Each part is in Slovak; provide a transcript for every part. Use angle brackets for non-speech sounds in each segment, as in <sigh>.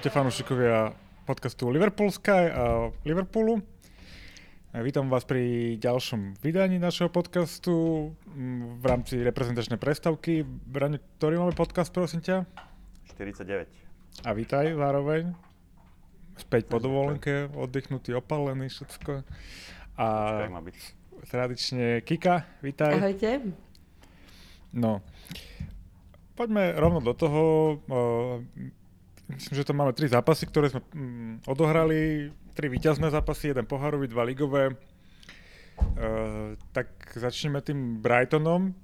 Ahojte fanúšikovia podcastu Liverpool Sky a Liverpoolu. Vítam vás pri ďalšom vydaní našeho podcastu v rámci reprezentačnej prestavky. Braňo, ktorý máme podcast, prosím ťa? 49. A vítaj zároveň. Späť po dovolenke, oddychnutý, opalený, všetko. A tradične Kika, vítaj. Ahojte. No, poďme rovno do toho. Myslím, že to máme tri zápasy, ktoré sme mm, odohrali. Tri víťazné zápasy, jeden pohárový, dva ligové. Uh, tak začneme tým Brightonom,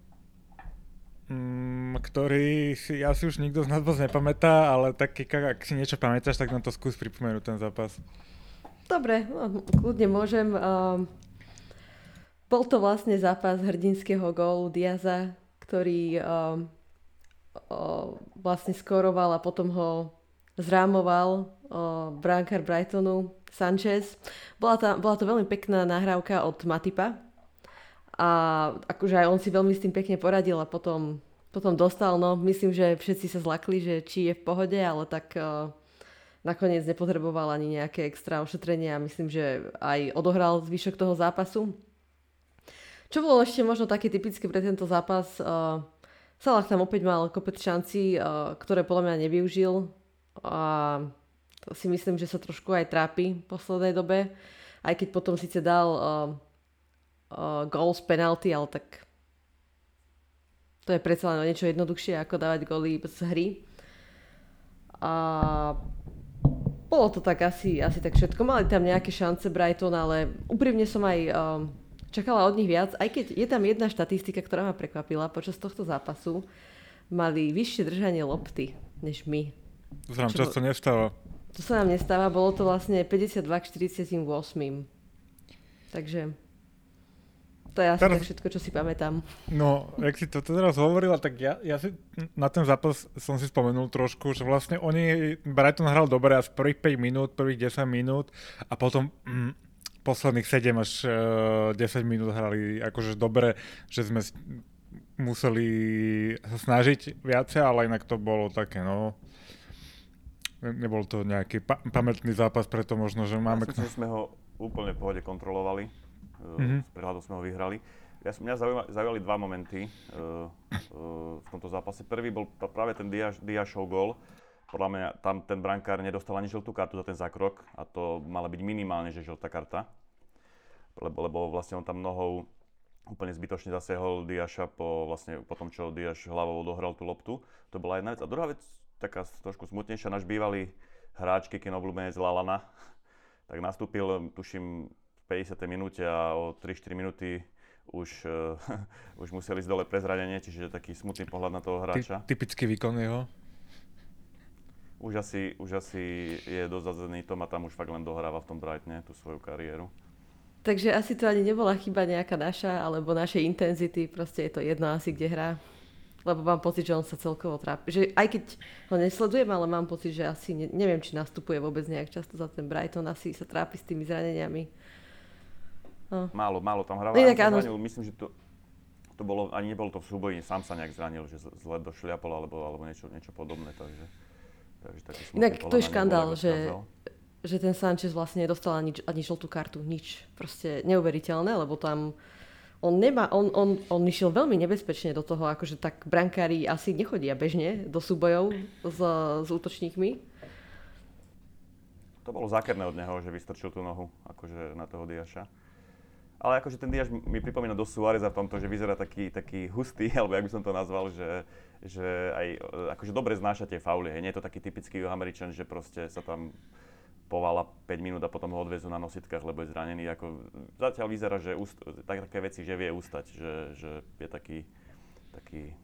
um, ktorý si asi už nikto z nás moc nepamätá, ale tak ak si niečo pamätáš, tak nám to skús pripomenúť ten zápas. Dobre, no, kľudne môžem. Uh, bol to vlastne zápas hrdinského gólu Diaza, ktorý uh, vlastne skoroval a potom ho zrámoval o, Brightonu Sanchez. Bola, tá, bola to veľmi pekná nahrávka od Matipa a akože aj on si veľmi s tým pekne poradil a potom, potom dostal, no myslím, že všetci sa zlakli, že či je v pohode, ale tak nakoniec nepotreboval ani nejaké extra ošetrenie a myslím, že aj odohral zvyšok toho zápasu. Čo bolo ešte možno také typické pre tento zápas, uh, Salah tam opäť mal kopec šancí, uh, ktoré podľa mňa nevyužil a si myslím, že sa trošku aj trápi v poslednej dobe. Aj keď potom síce dal uh, uh, gól penalty, ale tak to je predsa len niečo jednoduchšie ako dávať góly z hry. A bolo to tak asi, asi tak všetko. Mali tam nejaké šance Brighton, ale úprimne som aj uh, čakala od nich viac, aj keď je tam jedna štatistika, ktorá ma prekvapila počas tohto zápasu. Mali vyššie držanie lopty než my to sa nám čo, často nestáva. To sa nám nestáva, bolo to vlastne 52 k 48. Takže to je asi teraz, tak všetko, čo si pamätám. No, jak si to teraz hovorila, tak ja, ja si na ten zápas som si spomenul trošku, že vlastne oni, Brighton hral dobre až prvých 5 minút, prvých 10 minút a potom mm, posledných 7 až uh, eh, 10 minút hrali akože dobre, že sme museli sa snažiť viacej, ale inak to bolo také, no, nebol to nejaký pa- pamätný zápas, preto možno, že máme... Ja si, že sme ho úplne v pohode kontrolovali, mm-hmm. s prehľadom sme ho vyhrali. Ja som, mňa zaujali, zaujali dva momenty uh, uh, v tomto zápase. Prvý bol práve ten Diašov gol. Podľa mňa tam ten brankár nedostal ani žltú kartu za ten zákrok a to mala byť minimálne, že žltá karta. Lebo, lebo vlastne on tam nohou úplne zbytočne zasiahol Diaša po, vlastne, po tom, čo Diaš hlavou dohral tú loptu. To bola jedna vec. A druhá vec, taká trošku smutnejšia. Náš bývalý hráč, Kikin obľúbenec Lalana, <laughs> tak nastúpil, tuším, v 50. minúte a o 3-4 minúty už, uh, <laughs> už museli ísť dole pre zranenie, čiže taký smutný pohľad na toho hráča. Ty, typický výkon jeho? Už asi, už asi je dozazený tom a tam už fakt len dohráva v tom Brightne tú svoju kariéru. Takže asi to ani nebola chyba nejaká naša, alebo našej intenzity, proste je to jedno asi, kde hrá lebo mám pocit, že on sa celkovo trápi. Že aj keď ho nesledujem, ale mám pocit, že asi ne, neviem, či nastupuje vôbec nejak často za ten Brighton, asi sa trápi s tými zraneniami. No. Málo, málo tam hrával. No, áno. Zranil, myslím, že to, to bolo, ani nebolo to v súboji, sám sa nejak zranil, že zle došliapol alebo, alebo niečo, niečo podobné, takže, takže taký Inak to je škandál, že, že ten Sanchez vlastne nedostal ani, ani žltú kartu, nič. Proste neuveriteľné, lebo tam on, nemá, on, on, on išiel veľmi nebezpečne do toho, akože tak brankári asi nechodia bežne do súbojov s, s útočníkmi. To bolo zákerné od neho, že vystrčil tú nohu akože na toho Diaša. Ale akože ten Diaš mi pripomína do Suáreza v tomto, že vyzerá taký, taký hustý, <laughs> alebo jak by som to nazval, že, že aj akože dobre znáša tie fauly. Hej. Nie je to taký typický Američan, že proste sa tam povala 5 minút a potom ho odvezú na nositkách, lebo je zranený. Ako, zatiaľ vyzerá, že ust, tak, také veci, že vie ustať, že, že je taký, taký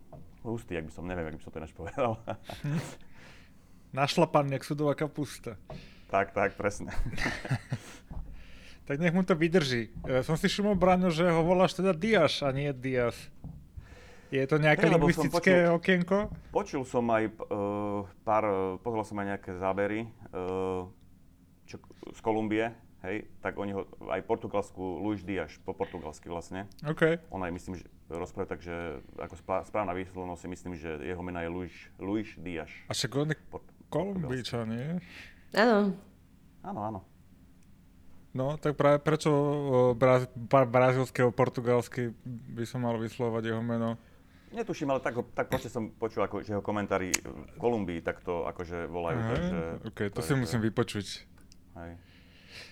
hustý, ak by som, neviem, ak by som to ináč povedal. <laughs> Našlapan, jak sudová kapusta. Tak, tak, presne. <laughs> tak nech mu to vydrží. Ja som si všimol, Braňo, že ho voláš teda Diaz a nie Diaz. Je to nejaké hey, lingvistické počul, okienko? Počul som aj uh, pár, pozrel som aj nejaké zábery. Uh, čo, z Kolumbie, hej, tak oni ho, aj portugalskú Luis Diaz, po portugalsky vlastne. OK. On aj myslím, že rozpráva tak, že ako správna výslovnosť si myslím, že jeho mena je Luis, Luis Diaz. A však on je Kolumbíča, nie? Áno. Áno, áno. No, tak práve prečo braz, brazilského, portugalsky by som mal vyslovať jeho meno? Netuším, ale tak, tak proste som počul, ako, že jeho komentári v Kolumbii takto akože volajú. Aha, takže, OK, to si musím vypočuť. Hej.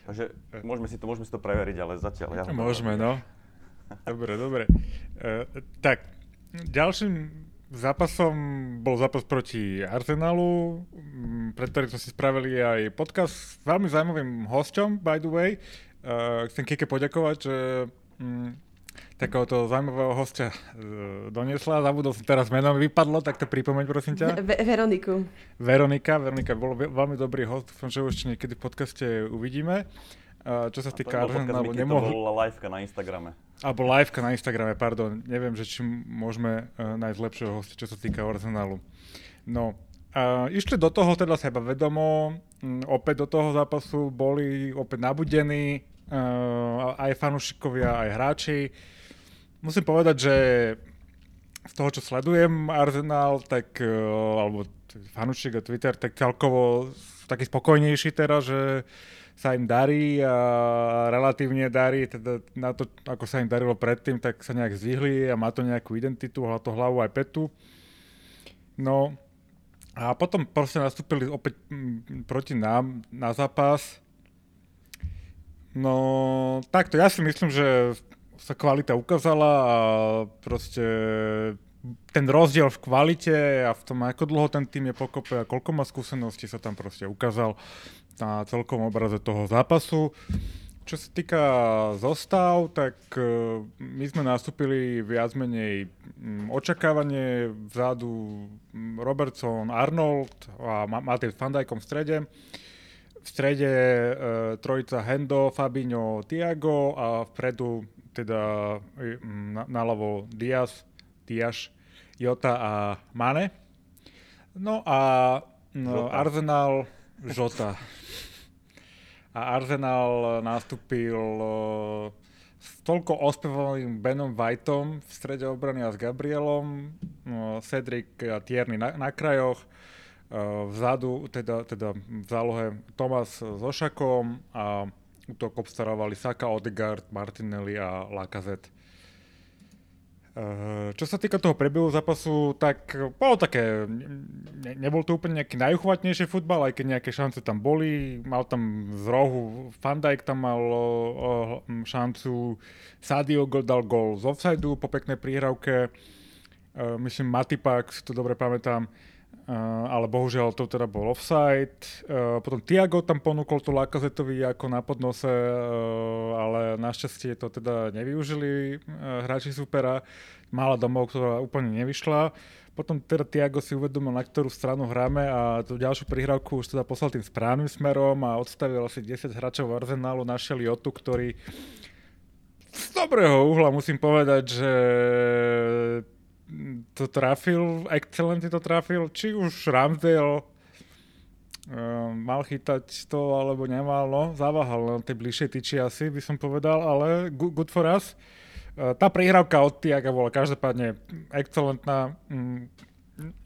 Takže môžeme si to, môžeme si to preveriť, ale zatiaľ ja... Môžeme, no. Dobre, dobre. Uh, tak, ďalším zápasom bol zápas proti Arsenalu, pre ktorý sme si spravili aj podcast s veľmi zaujímavým hosťom, by the way. Uh, chcem Kike poďakovať, že um, takéhoto zaujímavého hostia uh, doniesla. Zabudol som teraz meno, vypadlo, tak to pripomeň prosím ťa. Ve- Veroniku. Veronika, Veronika bol veľmi dobrý host, dúfam, že už niekedy v podcaste uvidíme. Uh, čo sa týka Arsenalu, nemohol... To bola liveka na Instagrame. Alebo liveka na Instagrame, pardon. Neviem, že či môžeme uh, nájsť lepšieho hostia, čo sa týka Arsenalu. No, uh, išli do toho teda seba vedomo, um, opäť do toho zápasu boli opäť nabudení, uh, aj fanúšikovia, aj hráči. Musím povedať, že z toho, čo sledujem Arsenal, tak, uh, alebo fanúšik a Twitter, tak celkovo taký spokojnejší teraz, že sa im darí a relatívne darí, teda na to, ako sa im darilo predtým, tak sa nejak zvihli a má to nejakú identitu, má to hlavu aj petu. No a potom proste nastúpili opäť m, proti nám na zápas. No takto, ja si myslím, že sa kvalita ukázala a proste ten rozdiel v kvalite a v tom, ako dlho ten tým je pokope a koľko má skúseností sa tam proste ukázal na celkom obraze toho zápasu. Čo sa týka zostav, tak e, my sme nastúpili viac menej očakávanie vzadu Robertson, Arnold a Matej Fandajkom v strede. V strede e, trojica Hendo, Fabinho, Tiago a vpredu teda e, mm, naľavo Diaz, Diaz, Jota a Mane. No a no, Arsenal, Žota a Arsenal nastúpil eh, s toľko ospevovaným Benom Whiteom v strede obrany a s Gabrielom, eh, Cedric a Tierney na, na krajoch, vzadu, teda, teda v zálohe Tomas s Ošakom a útok obstarávali Saka, Odegaard, Martinelli a Lacazette. Uh, čo sa týka toho prebehu zápasu, tak bolo také, ne, nebol to úplne nejaký najuchvatnejší futbal, aj keď nejaké šance tam boli. Mal tam z rohu, Van Dijk tam mal uh, šancu, Sadio dal gol z offsideu po peknej príhravke. Uh, myslím, Matipak, si to dobre pamätám. Uh, ale bohužiaľ to teda bol offside. Uh, potom Tiago tam ponúkol to Lakazetovi ako na podnose, uh, ale našťastie to teda nevyužili hráči supera. Mala domov, ktorá úplne nevyšla. Potom teda Tiago si uvedomil, na ktorú stranu hráme a tú ďalšiu prihrávku už teda poslal tým správnym smerom a odstavil asi 10 hráčov Arsenalu, našiel Jotu, ktorý z dobrého uhla musím povedať, že to trafil, excelentne to trafil, či už Ramsdale uh, mal chytať to, alebo nemal, no, zaváhal na tej bližšej tyči asi, by som povedal, ale good, good for us. Uh, tá prihrávka od Tiaga bola každopádne excelentná mm,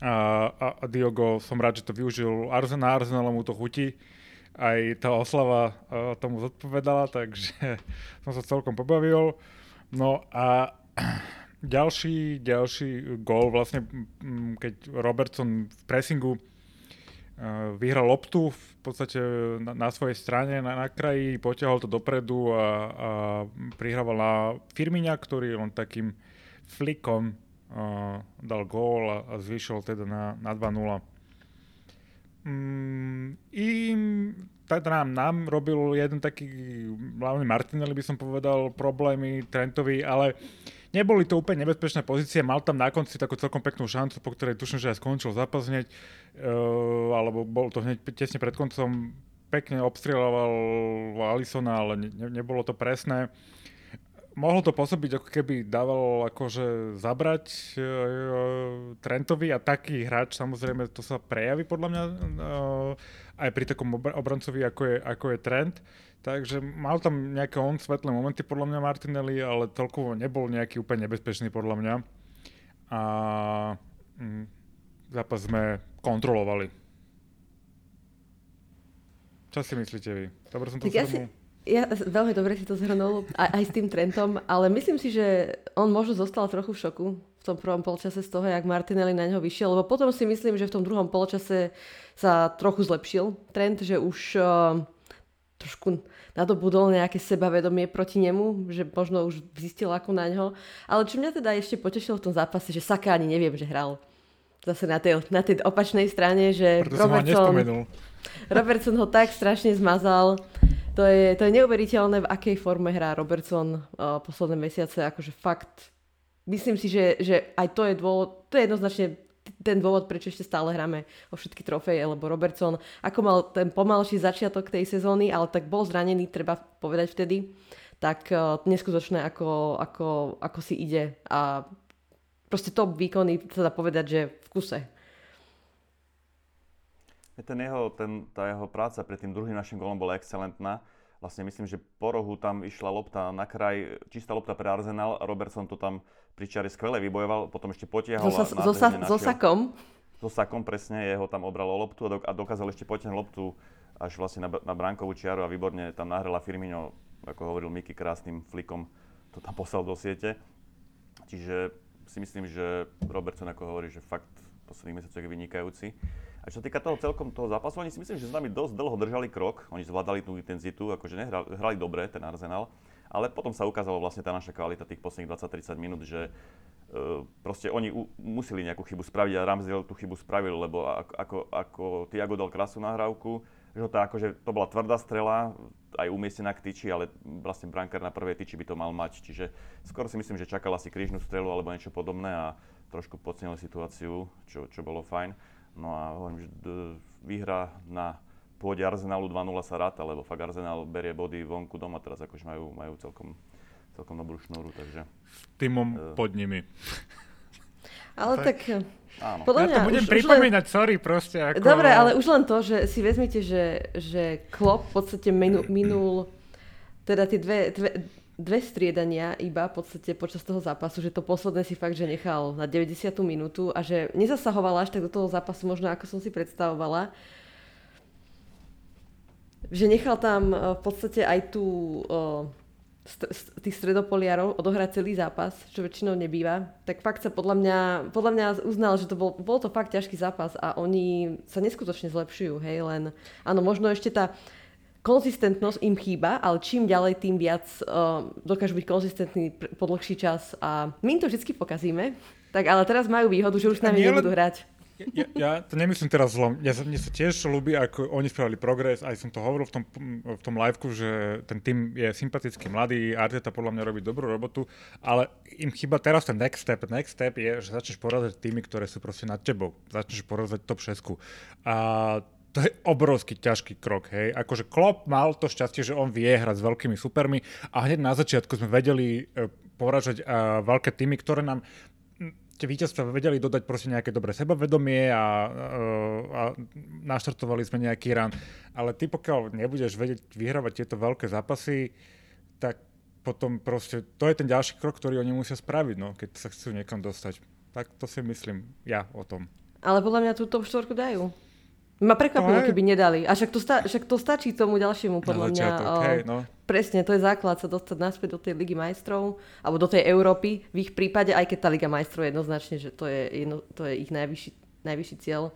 a, a, a Diogo, som rád, že to využil Arsenal, Arsenal mu to chutí. Aj tá oslava uh, tomu zodpovedala, takže <laughs> som sa celkom pobavil. No a ďalší, ďalší gól, vlastne keď Robertson v pressingu vyhral loptu v podstate na, na svojej strane, na, na kraji, potiahol to dopredu a, a prihrával na Firmiňa, ktorý len takým flikom uh, dal gól a, a zvyšil teda na, na 2-0. Mm, im, teda nám, nám robil jeden taký, hlavne Martinelli by som povedal, problémy Trentovi, ale neboli to úplne nebezpečné pozície, mal tam na konci takú celkom peknú šancu, po ktorej tuším, že aj skončil zápas hneď, uh, alebo bol to hneď tesne pred koncom, pekne obstrieloval Alisona, ale ne, nebolo to presné. Mohlo to pôsobiť, ako keby dával akože zabrať uh, Trentovi a taký hráč samozrejme to sa prejaví podľa mňa uh, aj pri takom obr- obrancovi ako je, ako je Trent. Takže mal tam nejaké on svetlé momenty podľa mňa Martinelli, ale celkovo nebol nejaký úplne nebezpečný podľa mňa. A mm, zápas sme kontrolovali. Čo si myslíte vy? Dobre som to tak ja, si, ja veľmi dobre si to zhrnul, aj, aj s tým Trentom, ale myslím si, že on možno zostal trochu v šoku v tom prvom polčase z toho, jak Martinelli na neho vyšiel, lebo potom si myslím, že v tom druhom polčase sa trochu zlepšil trend, že už uh, trošku nadobudol nejaké sebavedomie proti nemu, že možno už zistil ako na ňo. Ale čo mňa teda ešte potešilo v tom zápase, že Saka ani neviem, že hral zase na tej, na tej opačnej strane, že Preto Robertson, Robertson ho tak strašne zmazal. To je, to je neuveriteľné, v akej forme hrá Robertson uh, posledné mesiace. Akože fakt, myslím si, že, že aj to je dôvod, to je jednoznačne ten dôvod, prečo ešte stále hráme o všetky trofeje, lebo Robertson, ako mal ten pomalší začiatok tej sezóny, ale tak bol zranený, treba povedať vtedy, tak uh, neskutočné, ako, ako, ako si ide. A proste top výkony, sa dá povedať, že v kuse. Ten jeho, ten, tá jeho práca pred tým druhým našim golom bola excelentná. Vlastne myslím, že po rohu tam išla lopta na kraj, čistá lopta pre Arsenal Robertson to tam pri čiare skvele vybojoval, potom ešte potiahol. So, so, so, so sakom? So sakom, presne, jeho tam obral o loptu a, dokázal ešte potiahnuť loptu až vlastne na, na bránkovú čiaru a výborne tam nahrala Firmino, ako hovoril Miky, krásnym flikom to tam <laughs> poslal do siete. Čiže si myslím, že Robertson, ako hovorí, že fakt v posledných mesiacoch je vynikajúci. A čo týka toho celkom toho zápasu, oni si myslím, že s nami dosť dlho držali krok, oni zvládali tú intenzitu, akože nehrali, hrali dobre ten Arsenal, ale potom sa ukázalo vlastne tá naša kvalita tých posledných 20-30 minút, že uh, proste oni u, museli nejakú chybu spraviť a Ramsdale tú chybu spravil, lebo ako, ako, ako Tiago dal krásnu nahrávku, že to, akože, to bola tvrdá strela, aj umiestnená k tyči, ale vlastne brankár na prvej tyči by to mal mať. Čiže skoro si myslím, že čakala si krížnu strelu alebo niečo podobné a trošku podcenili situáciu, čo, čo bolo fajn. No a hovorím, že výhra na pôde Arsenalu 2-0 sa ráta, lebo fakt Arsenal berie body vonku doma teraz, akože majú, majú celkom, celkom dobrú šnúru, takže... S týmom uh, pod nimi. Ale tak... Áno. Podľa ja to budem už, pripomínať, už len... sorry, proste. Ako... Dobre, ale už len to, že si vezmite, že, že Klopp v podstate minu, minul teda tie dve, dve, dve striedania iba v podstate počas toho zápasu, že to posledné si fakt, že nechal na 90. minútu a že nezasahovala až tak do toho zápasu možno ako som si predstavovala. Že nechal tam eh, v podstate aj tú uh, st- tých stredopoliarov odohrať celý zápas, čo väčšinou nebýva, tak fakt sa podľa mňa, podľa mňa uznal, že to bol, bol to fakt ťažký zápas a oni sa neskutočne zlepšujú, hej, len áno, možno ešte tá konzistentnosť im chýba, ale čím ďalej, tým viac uh, dokážu byť konzistentní po dlhší čas a my im to vždy pokazíme, tak ale teraz majú výhodu, že už s nami nebudú hrať. Ja, ja to nemyslím teraz zlom. Ja, mne sa tiež ľúbi, ako oni spravili progres, aj som to hovoril v tom, v tom liveku, že ten tým je sympatický, mladý, Arteta podľa mňa robí dobrú robotu, ale im chyba teraz ten next step. Next step je, že začneš porazať týmy, ktoré sú proste nad tebou. Začneš porazať top 6. A to je obrovský ťažký krok, hej. Akože Klopp mal to šťastie, že on vie hrať s veľkými supermi a hneď na začiatku sme vedeli e, poražať uh, veľké týmy, ktoré nám tie víťazstva vedeli dodať proste nejaké dobré sebavedomie a, a, a naštartovali sme nejaký ran. Ale ty pokiaľ nebudeš vedieť vyhrávať tieto veľké zápasy, tak potom proste, to je ten ďalší krok, ktorý oni musia spraviť, no, keď sa chcú niekam dostať. Tak to si myslím ja o tom. Ale podľa mňa tú top 4 dajú. Ma prekvapilo, keby nedali. A však to, sta- však to stačí tomu ďalšiemu, podľa mňa. Okay, no. Presne, to je základ sa dostať naspäť do tej Ligy majstrov, alebo do tej Európy, v ich prípade, aj keď tá Liga majstrov je jednoznačne, že to je, jedno, to je ich najvyšší, najvyšší cieľ.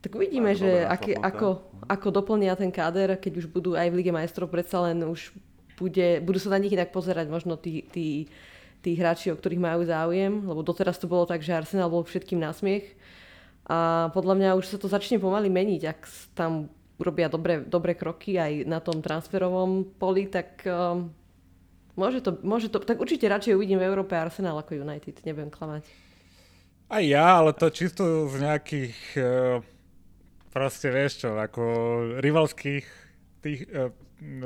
Tak uvidíme, že aký, ako, ako doplnia ten káder, keď už budú aj v Lige majstrov, predsa len už bude, budú sa na nich inak pozerať možno tí, tí, tí hráči, o ktorých majú záujem, lebo doteraz to bolo tak, že Arsenal bol všetkým násmiech a podľa mňa už sa to začne pomaly meniť, ak tam urobia dobré, dobré kroky aj na tom transferovom poli, tak um, môže, to, môže to, tak určite radšej uvidím v Európe Arsenal ako United, nebudem klamať. Aj ja, ale to čisto z nejakých uh, proste vieš čo, ako rivalských tých uh,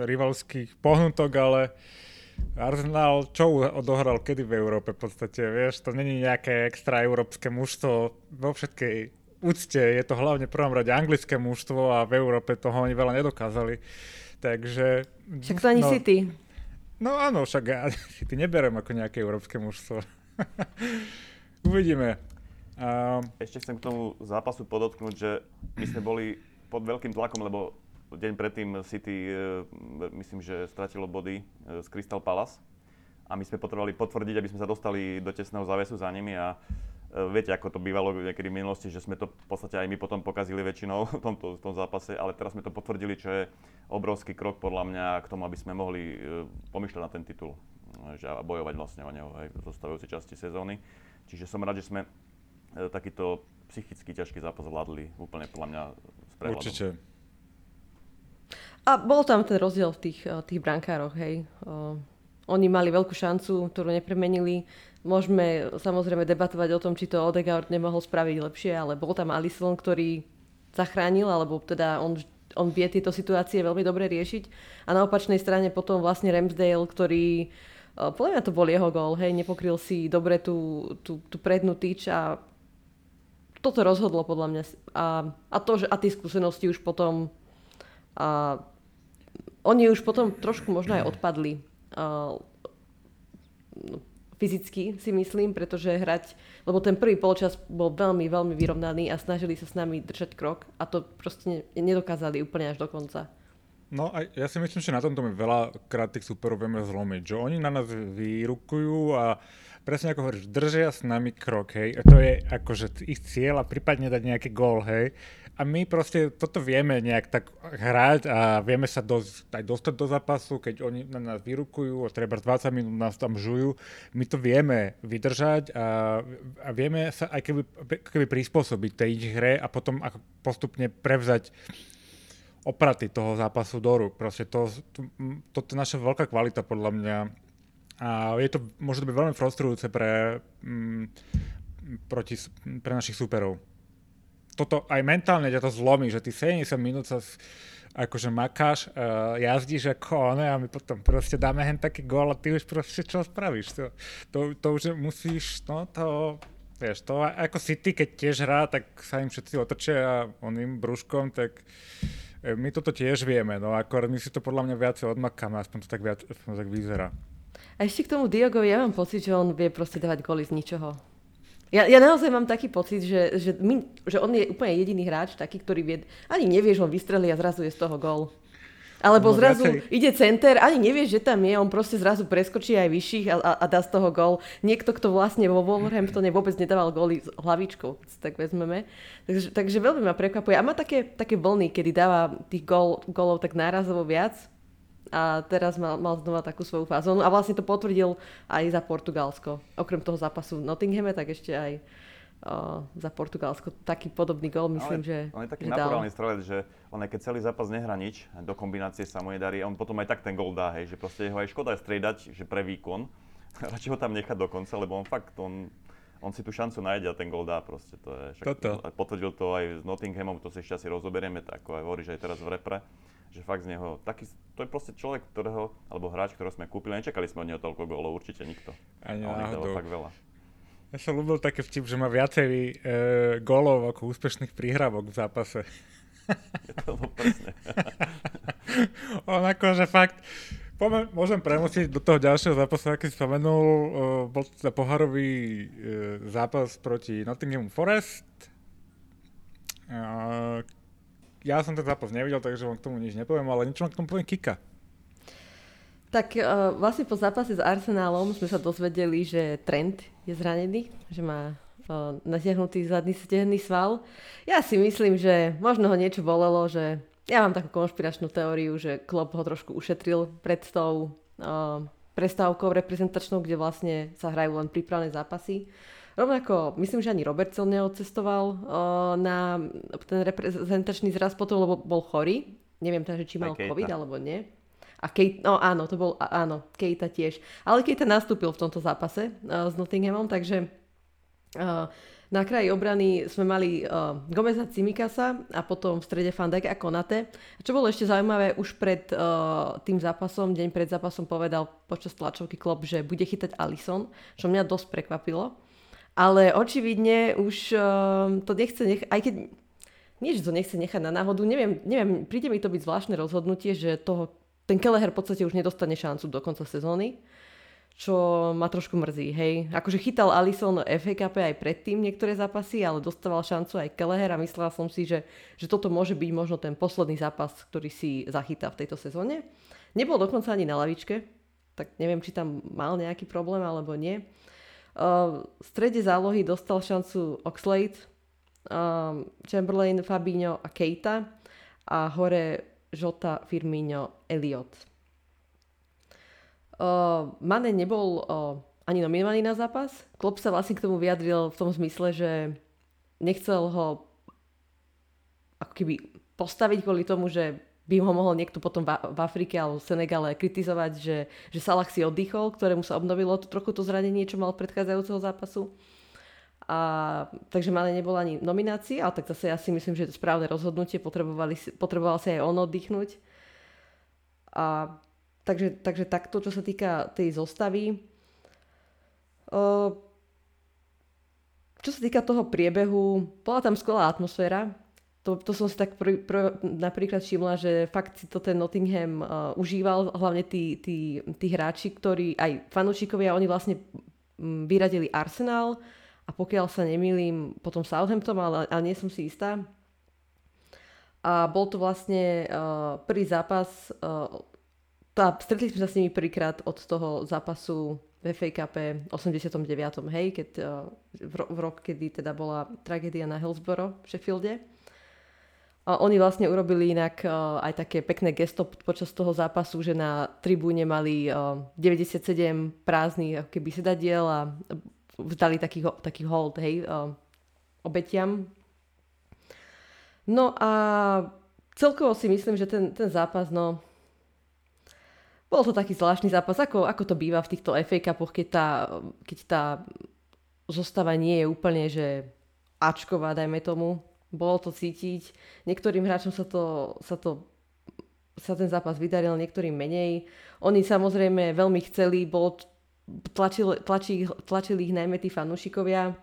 rivalských pohnutok, ale Arsenal čo odohral kedy v Európe v podstate, vieš, to není nejaké extra európske mužstvo vo všetkej úcte, je to hlavne v prvom rade anglické mužstvo a v Európe toho oni veľa nedokázali. Takže... Však to ani no, City. No áno, však ja <laughs> City neberem ako nejaké európske mužstvo. <laughs> Uvidíme. Um, Ešte chcem k tomu zápasu podotknúť, že my sme boli pod veľkým tlakom, lebo deň predtým City, myslím, že stratilo body z Crystal Palace a my sme potrebovali potvrdiť, aby sme sa dostali do tesného závesu za nimi a viete, ako to bývalo niekedy v minulosti, že sme to v podstate aj my potom pokazili väčšinou v tomto v tom zápase, ale teraz sme to potvrdili, čo je obrovský krok podľa mňa k tomu, aby sme mohli pomýšľať na ten titul že a bojovať vlastne o neho aj v zostávajúcej časti sezóny. Čiže som rád, že sme takýto psychicky ťažký zápas vládli úplne podľa mňa s prehľadom. Určite. A bol tam ten rozdiel v tých, eh, tých brankároch, hej. Uh, oni mali veľkú šancu, ktorú nepremenili. Môžeme samozrejme debatovať o tom, či to Odegaard nemohol spraviť lepšie, ale bol tam Alisson, ktorý zachránil, alebo teda on, on vie tieto situácie veľmi dobre riešiť. A na opačnej strane potom vlastne Ramsdale, ktorý podľa mňa to bol jeho gól, hej, nepokryl si dobre tú, tú, tú prednú tyč a toto rozhodlo podľa mňa. A, a to, že a tie skúsenosti už potom a, oni už potom trošku možno aj odpadli no, fyzicky si myslím, pretože hrať, lebo ten prvý polčas bol veľmi, veľmi vyrovnaný a snažili sa s nami držať krok a to proste nedokázali úplne až do konca. No a ja si myslím, že na tomto mi veľakrát tých superov vieme zlomiť, že oni na nás vyrukujú a presne ako hovoríš, držia s nami krok, hej. To je akože ich cieľ a prípadne dať nejaký gól, hej. A my proste toto vieme nejak tak hrať a vieme sa dosť, aj dostať do zápasu, keď oni na nás vyrukujú a treba 20 minút nás tam žujú. My to vieme vydržať a, a vieme sa aj keby, keby prispôsobiť tej ich hre a potom ako postupne prevzať opraty toho zápasu do rúk. Proste to, to, to, to je naša veľká kvalita podľa mňa a je to, môže to byť veľmi frustrujúce pre, m, mm, proti, pre našich súperov. Toto aj mentálne ťa to zlomí, že ty 70 minút sa akože makáš, uh, jazdíš ako one a my potom proste dáme hen taký gól a ty už proste čo spravíš? To, to, to už musíš, no to, vieš, to ako City, keď tiež hrá, tak sa im všetci otočia a oným brúškom, tak e, my toto tiež vieme, no ako my si to podľa mňa viacej odmakáme, aspoň to tak, viac, aspoň to tak vyzerá. A ešte k tomu Diogovi, ja mám pocit, že on vie proste dávať goly z ničoho. Ja, ja naozaj mám taký pocit, že, že, my, že on je úplne jediný hráč, taký, ktorý vie, ani nevieš, on vystrelí a zrazu je z toho gol. Alebo no, zrazu viacej. ide center, ani nevieš, že tam je, on proste zrazu preskočí aj vyšších a, a, a dá z toho gol. Niekto, kto vlastne vo Wolverhamptone vôbec nedával góly s hlavičkou, tak vezmeme. Takže, takže veľmi ma prekvapuje. A má také, také vlny, kedy dáva tých gól, gólov tak nárazovo viac a teraz mal, mal znova takú svoju fázu. A vlastne to potvrdil aj za Portugalsko. Okrem toho zápasu v Nottinghame, tak ešte aj uh, za Portugalsko. Taký podobný gol, myslím, ale, že On je taký naturálny strelec, že on aj keď celý zápas nehrá nič, do kombinácie sa mu nedarí, on potom aj tak ten gol dá, hej, že proste ho aj škoda striedať, že pre výkon. <laughs> Radšej ho tam nechať do konca, lebo on fakt, on, on si tú šancu nájde a ten gol dá proste. To je, však, Toto. Potvrdil to aj s Nottinghamom, to si ešte asi rozoberieme, tak ako aj hovoríš aj teraz v repre že fakt z neho, taký, to je proste človek, ktorého, alebo hráč, ktorého sme kúpili, nečakali sme od neho toľko gólov, určite nikto. Ani a on ich fakt veľa. Ja som ľúbil také vtip, že má viacej e, gólov ako úspešných príhrávok v zápase. Je to presne. <laughs> on akože fakt, Poďme, môžem premostiť do toho ďalšieho zápasu, aký si spomenul. Uh, bol to teda poharový uh, zápas proti Nottinghamu Forest. Uh, ja som ten zápas nevidel, takže vám k tomu nič nepoviem, ale niečo vám k tomu poviem Kika. Tak uh, vlastne po zápase s Arsenálom sme sa dozvedeli, že Trent je zranený, že má uh, natiahnutý zadný stehenný sval. Ja si myslím, že možno ho niečo bolelo, že ja mám takú konšpiračnú teóriu, že Klopp ho trošku ušetril pred tou uh, prestávkou reprezentačnou, kde vlastne sa hrajú len prípravné zápasy. Rovnako, myslím, že ani Robertson neodcestoval uh, na ten reprezentačný zraz potom, lebo bol chorý. Neviem teda, či mal COVID alebo nie. A Kate, no áno, to bol, áno, Kejta tiež. Ale Kejta nastúpil v tomto zápase uh, s Nottinghamom, takže uh, na kraji obrany sme mali uh, Gomeza Cimikasa a potom v strede Fandek a Konate. A čo bolo ešte zaujímavé, už pred uh, tým zápasom, deň pred zápasom povedal počas tlačovky Klopp, že bude chytať Alison, čo mňa dosť prekvapilo. Ale očividne už uh, to nechce nechať, aj keď nie, to nechce nechať na náhodu, neviem, neviem, príde mi to byť zvláštne rozhodnutie, že toho, ten Kelleher v podstate už nedostane šancu do konca sezóny. čo ma trošku mrzí, hej. Akože chytal Alison FA aj predtým niektoré zápasy, ale dostával šancu aj Kelleher a myslela som si, že, že toto môže byť možno ten posledný zápas, ktorý si zachytá v tejto sezóne. Nebol dokonca ani na lavičke, tak neviem, či tam mal nejaký problém alebo nie. Uh, v strede zálohy dostal šancu Oxlade, uh, Chamberlain, Fabinho a Keita a hore Žota, Firmino, Elliot. Uh, Mane nebol ani nominovaný na zápas. Klopp sa vlastne k tomu vyjadril v tom zmysle, že nechcel ho ako keby postaviť kvôli tomu, že by ho mohol niekto potom v, Afrike alebo v Senegale kritizovať, že, že Salah si oddychol, ktorému sa obnovilo to, trochu to zranenie, čo mal predchádzajúceho zápasu. A, takže Mane nebol ani nominácii, ale tak zase ja si myslím, že je to správne rozhodnutie, potrebovali, potreboval si aj on oddychnúť. A Takže, takže takto, čo sa týka tej zostavy. Čo sa týka toho priebehu, bola tam skvelá atmosféra. To, to som si tak pr- pr- napríklad všimla, že fakt si to ten Nottingham uh, užíval, hlavne tí, tí, tí hráči, ktorí, aj fanúšikovia, oni vlastne vyradili Arsenal a pokiaľ sa nemýlim, potom Southampton, ale, ale nie som si istá. A bol to vlastne uh, prvý zápas uh, tá, stretli sme sa s nimi prvýkrát od toho zápasu v FA Cup 89. hej, keď, uh, v, v rok, kedy teda bola tragédia na Hillsborough v Sheffielde. Oni vlastne urobili inak uh, aj také pekné gesto počas toho zápasu, že na tribúne mali uh, 97 prázdnych ako keby sedadiel a vzdali taký, taký hold, hej, uh, obetiam. No a celkovo si myslím, že ten, ten zápas, no, bol to taký zvláštny zápas, ako, ako to býva v týchto FA Cupoch, keď tá, keď tá zostava nie je úplne, že Ačková, dajme tomu. Bolo to cítiť. Niektorým hráčom sa to, sa to sa ten zápas vydaril, niektorým menej. Oni samozrejme veľmi chceli, bolo, tlačili, tlačili, tlačili ich najmä tí fanúšikovia.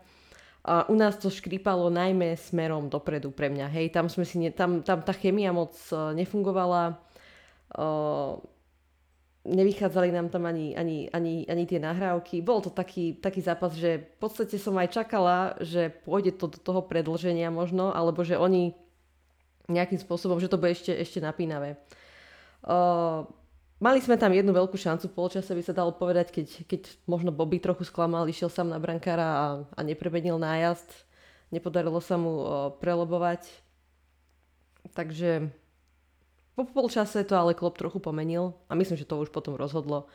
A u nás to škrípalo najmä smerom dopredu pre mňa. Hej, tam, sme si ne, tam, tam tá chemia moc uh, nefungovala. Uh, nevychádzali nám tam ani, ani, ani, ani tie nahrávky. Bol to taký, taký zápas, že v podstate som aj čakala, že pôjde to do toho predlženia možno, alebo že oni nejakým spôsobom, že to bude ešte, ešte napínavé. Uh, mali sme tam jednu veľkú šancu v polčase, by sa dalo povedať, keď, keď možno Bobby trochu sklamal, išiel sám na brankára a, a nepremenil nájazd. Nepodarilo sa mu uh, prelobovať. Takže po polčase to ale Klopp trochu pomenil a myslím, že to už potom rozhodlo,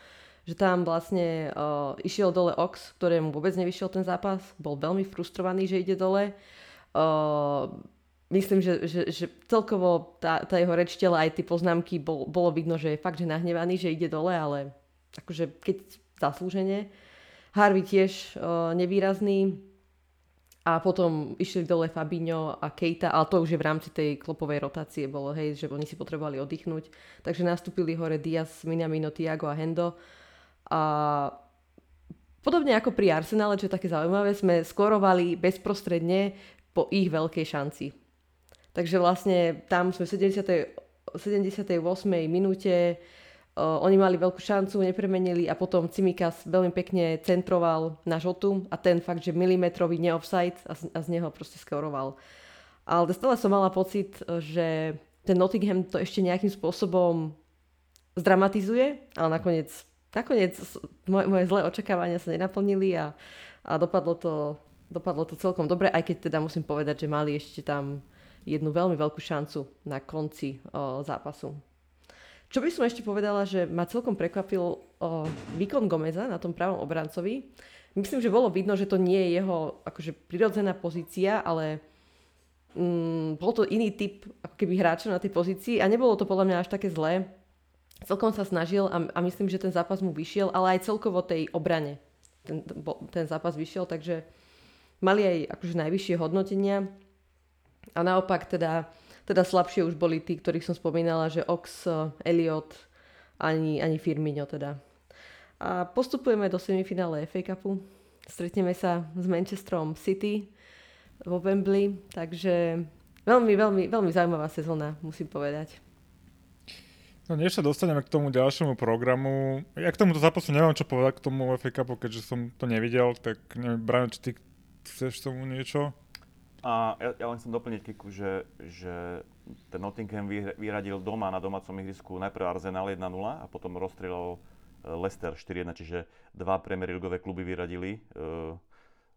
že tam vlastne uh, išiel dole Ox, ktorému vôbec nevyšiel ten zápas, bol veľmi frustrovaný, že ide dole. Uh, myslím, že, že, že celkovo tá, tá jeho reč tela, aj tie poznámky, bol, bolo vidno, že je fakt, že nahnevaný, že ide dole, ale akože keď zaslúžene. Harvey tiež uh, nevýrazný, a potom išli dole Fabinho a Keita, ale to už je v rámci tej klopovej rotácie bolo, hej, že oni si potrebovali oddychnúť. Takže nastúpili hore Diaz, Minamino, Tiago a Hendo. A podobne ako pri Arsenále, čo je také zaujímavé, sme skorovali bezprostredne po ich veľkej šanci. Takže vlastne tam sme v 70. 78. minúte Uh, oni mali veľkú šancu, nepremenili a potom Cimikas veľmi pekne centroval na žotu a ten fakt, že milimetrový neoffside a z, a z neho proste skoroval. Ale stále som mala pocit, že ten Nottingham to ešte nejakým spôsobom zdramatizuje, ale nakoniec, nakoniec moje, moje zlé očakávania sa nenaplnili a, a dopadlo, to, dopadlo to celkom dobre, aj keď teda musím povedať, že mali ešte tam jednu veľmi veľkú šancu na konci o, zápasu. Čo by som ešte povedala, že ma celkom prekvapil o, výkon Gomeza na tom pravom obrancovi. Myslím, že bolo vidno, že to nie je jeho akože prirodzená pozícia, ale mm, bol to iný typ ako keby hráča na tej pozícii a nebolo to podľa mňa až také zlé. Celkom sa snažil a, a myslím, že ten zápas mu vyšiel, ale aj celkovo tej obrane ten, ten zápas vyšiel, takže mali aj akože najvyššie hodnotenia. A naopak teda teda slabšie už boli tí, ktorých som spomínala, že Ox, eh, Elliot, ani, ani Firmino teda. A postupujeme do semifinále FA Cupu. Stretneme sa s Manchesterom City vo Wembley, takže veľmi, veľmi, veľmi zaujímavá sezóna, musím povedať. No než sa dostaneme k tomu ďalšiemu programu, ja k tomuto zápasu nemám čo povedať k tomu FA Cupu, keďže som to nevidel, tak neviem, Brian, či ty chceš tomu niečo? A ja, ja len chcem doplniť, Kiku, že, že ten Nottingham vyradil doma na domácom ihrisku najprv Arsenal 1-0 a potom rozstrelal e, Leicester 4-1, čiže dva Premier Leagueové kluby vyradili. Uh,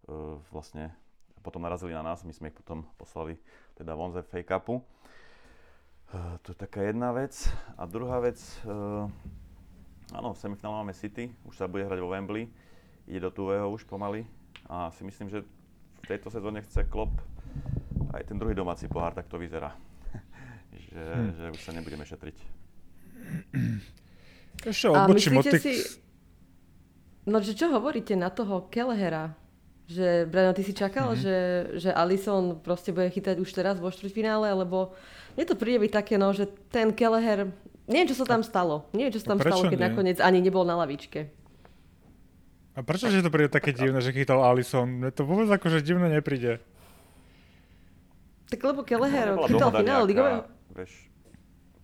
uh, vlastne potom narazili na nás, my sme ich potom poslali teda von z FA Cupu. Uh, to je taká jedna vec. A druhá vec, uh, áno, v semifinále máme City, už sa bude hrať vo Wembley, ide do Tuveho už pomaly a si myslím, že v tejto sezóne chce Klopp aj ten druhý domáci pohár, tak to vyzerá. <laughs> že, hm. že už sa nebudeme šetriť. Ešte odbočím od tých... Si... No, že čo hovoríte na toho Kelehera? Že, Brano, ty si čakal, mm-hmm. že, že Alison proste bude chytať už teraz vo štvrťfinále, lebo mne to príde byť také, no, že ten Keleher, neviem, čo sa tam stalo. Neviem, čo sa tam stalo, keď nie? nakoniec ani nebol na lavičke. A prečo že to príde také divné, že chytal Alison? Mne to vôbec akože divné nepríde. Tak lebo Keleher no, chytal finále ligového... Vieš,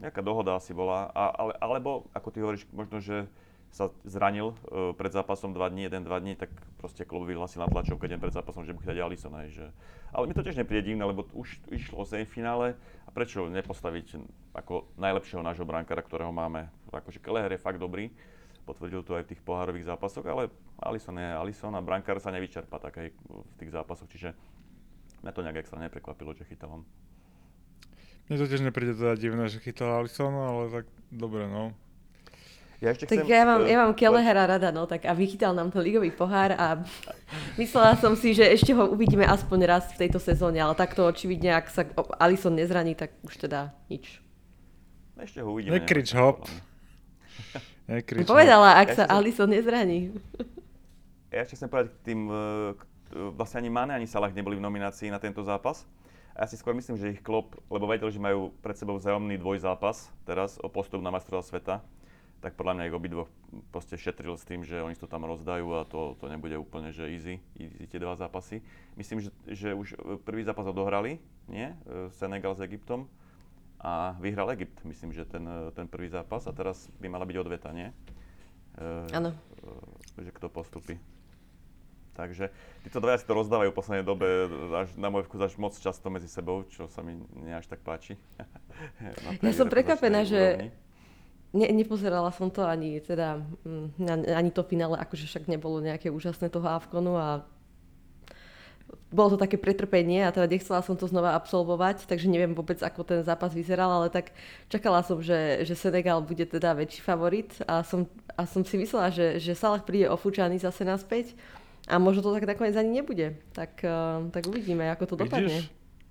nejaká dohoda asi bola. A, ale, alebo, ako ty hovoríš, možno, že sa zranil uh, pred zápasom 2 dní, 1-2 dní, tak proste klub vyhlasil na tlačovke deň pred zápasom, že bude chytať Alisona. Že... Ale mi to tiež nepríde divné, lebo už išlo o semifinále a prečo nepostaviť ako najlepšieho nášho brankára, ktorého máme. Akože Keleher je fakt dobrý, potvrdil to aj v tých pohárových zápasoch, ale Alison je Alison a brankár sa nevyčerpa tak aj v tých zápasoch, čiže mňa to nejak extra neprekvapilo, že chytal on. Mne to tiež nepríde teda divné, že chytal Alison, ale tak dobre, no. Ja ešte tak chcem, ja mám, ja mám Kelehera rada, no, tak a vychytal nám to ligový pohár a <laughs> myslela som si, že ešte ho uvidíme aspoň raz v tejto sezóne, ale takto očividne, ak sa Alison nezraní, tak už teda nič. Ešte ho uvidíme. Nekrič hop. <laughs> Nekrič Povedala, ak ja sa Alison nezraní. Ja ešte chcem povedať k tým, e, vlastne ani Mane, ani Salah neboli v nominácii na tento zápas. A ja si skôr myslím, že ich klop, lebo vedel, že majú pred sebou vzájomný dvojzápas teraz o postup na majstrovstvá sveta tak podľa mňa ich obidvoch proste šetril s tým, že oni to tam rozdajú a to, to nebude úplne, že easy, easy tie dva zápasy. Myslím, že, že už prvý zápas odohrali, nie? E, Senegal s Egyptom a vyhral Egypt, myslím, že ten, ten prvý zápas a teraz by mala byť odveta, nie? E, Áno. E, že kto postupí. Takže títo dvaja si to rozdávajú v poslednej dobe, až, na môj vkus až moc často medzi sebou, čo sa mi nie až tak páči. <laughs> ja som prekvapená, že, Ne, nepozerala som to ani, teda, mm, ani to finále, akože však nebolo nejaké úžasné toho Avkonu a bolo to také pretrpenie a teda nechcela som to znova absolvovať, takže neviem vôbec, ako ten zápas vyzeral, ale tak čakala som, že, že Senegal bude teda väčší favorit a som, a som si myslela, že, že Salah príde ofúčaný zase naspäť a možno to tak nakoniec ani nebude. Tak, uh, tak uvidíme, ako to Vidíš? dopadne.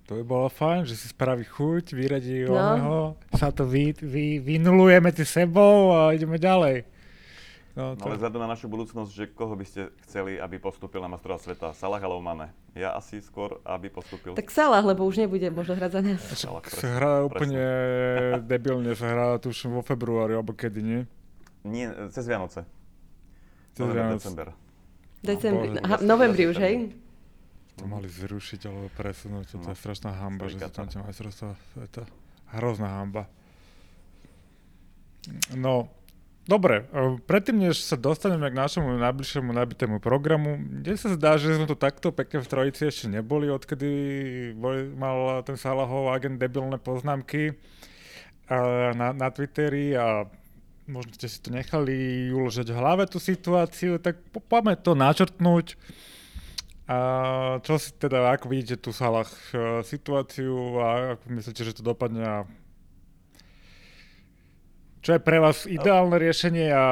To by bolo fajn, že si spraví chuť, vyradí no. oného, sa to vy, vy, vynuluje medzi sebou a ideme ďalej. No, to... Ale vzhľadom na našu budúcnosť, že koho by ste chceli, aby postúpil na majstrova sveta? Salah alebo Mane? Ja asi skôr, aby postúpil. Tak Salah, lebo už nebude možno hrať za nás. Salah, sa hrá úplne debilne, sa hrá tuším vo februári, alebo kedy, nie? Nie, cez Vianoce. Cez Vianoce. December. December, no, novembri už, hej? To mali zrušiť alebo presunúť, to, to je no. strašná hamba, že sa tam tie majstrovstvá to Hrozná hamba. No, dobre, e, predtým, než sa dostaneme k našemu najbližšiemu nabitému programu, kde sa zdá, že sme tu takto pekne v trojici ešte neboli, odkedy boli, mal ten Salahov agent debilné poznámky e, na, na Twitteri a možno ste si to nechali uložiť v hlave tú situáciu, tak poďme to načrtnúť. A čo si teda, ako vidíte tú Salah uh, situáciu a ako myslíte, že to dopadne a čo je pre vás ideálne riešenie a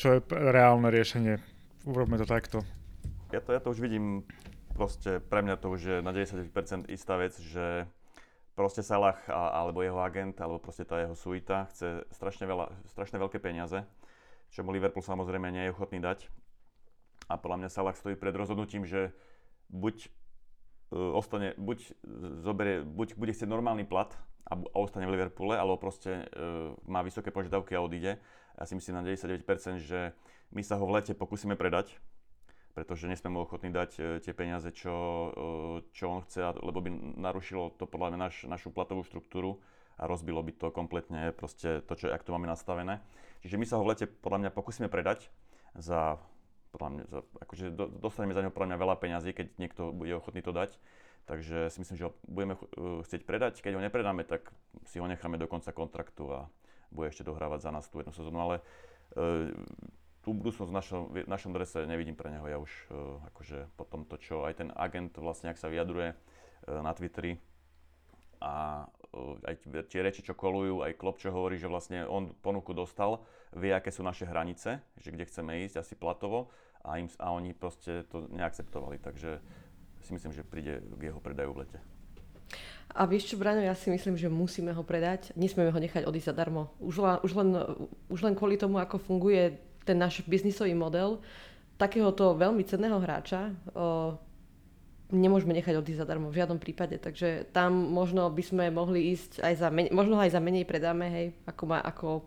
čo je reálne riešenie? Urobme to takto. Ja to, ja to už vidím, proste pre mňa to už je na 90% istá vec, že proste Salah alebo jeho agent, alebo proste tá jeho suita chce strašne, veľa, strašne veľké peniaze, čo mu Liverpool samozrejme nie je ochotný dať a podľa mňa Salah stojí pred rozhodnutím, že buď uh, ostane, buď, zoberie, buď bude chcieť normálny plat a, a ostane v Liverpoole, alebo proste uh, má vysoké požiadavky a odíde. Ja si myslím na 99%, že my sa ho v lete pokúsime predať, pretože nesme mu ochotní dať uh, tie peniaze, čo, uh, čo on chce, lebo by narušilo to podľa mňa naš, našu platovú štruktúru a rozbilo by to kompletne proste to, čo, jak to máme nastavené. Čiže my sa ho v lete podľa mňa pokúsime predať za, podľa mňa, za, akože do, dostaneme za neho podľa mňa veľa peňazí, keď niekto bude ochotný to dať. Takže si myslím, že ho budeme uh, chcieť predať. Keď ho nepredáme, tak si ho necháme do konca kontraktu a bude ešte dohrávať za nás tú jednu sezónu. Ale uh, tú budúcnosť v našom, v našom drese nevidím pre neho. Ja už uh, akože po tomto, čo aj ten agent vlastne, ak sa vyjadruje uh, na Twitteri a uh, aj tie reči, čo kolujú, aj Klopp, čo hovorí, že vlastne on ponuku dostal, vie, aké sú naše hranice, že kde chceme ísť, asi platovo a, im, a oni proste to neakceptovali. Takže si myslím, že príde k jeho predaju v lete. A vieš čo, Braňo, ja si myslím, že musíme ho predať. Nesmieme ho nechať odísť zadarmo. Už, len, už, len, už len kvôli tomu, ako funguje ten náš biznisový model, takéhoto veľmi cenného hráča o, nemôžeme nechať odísť zadarmo v žiadnom prípade. Takže tam možno by sme mohli ísť aj za menej, možno aj za menej predáme, hej, ako, má, ako,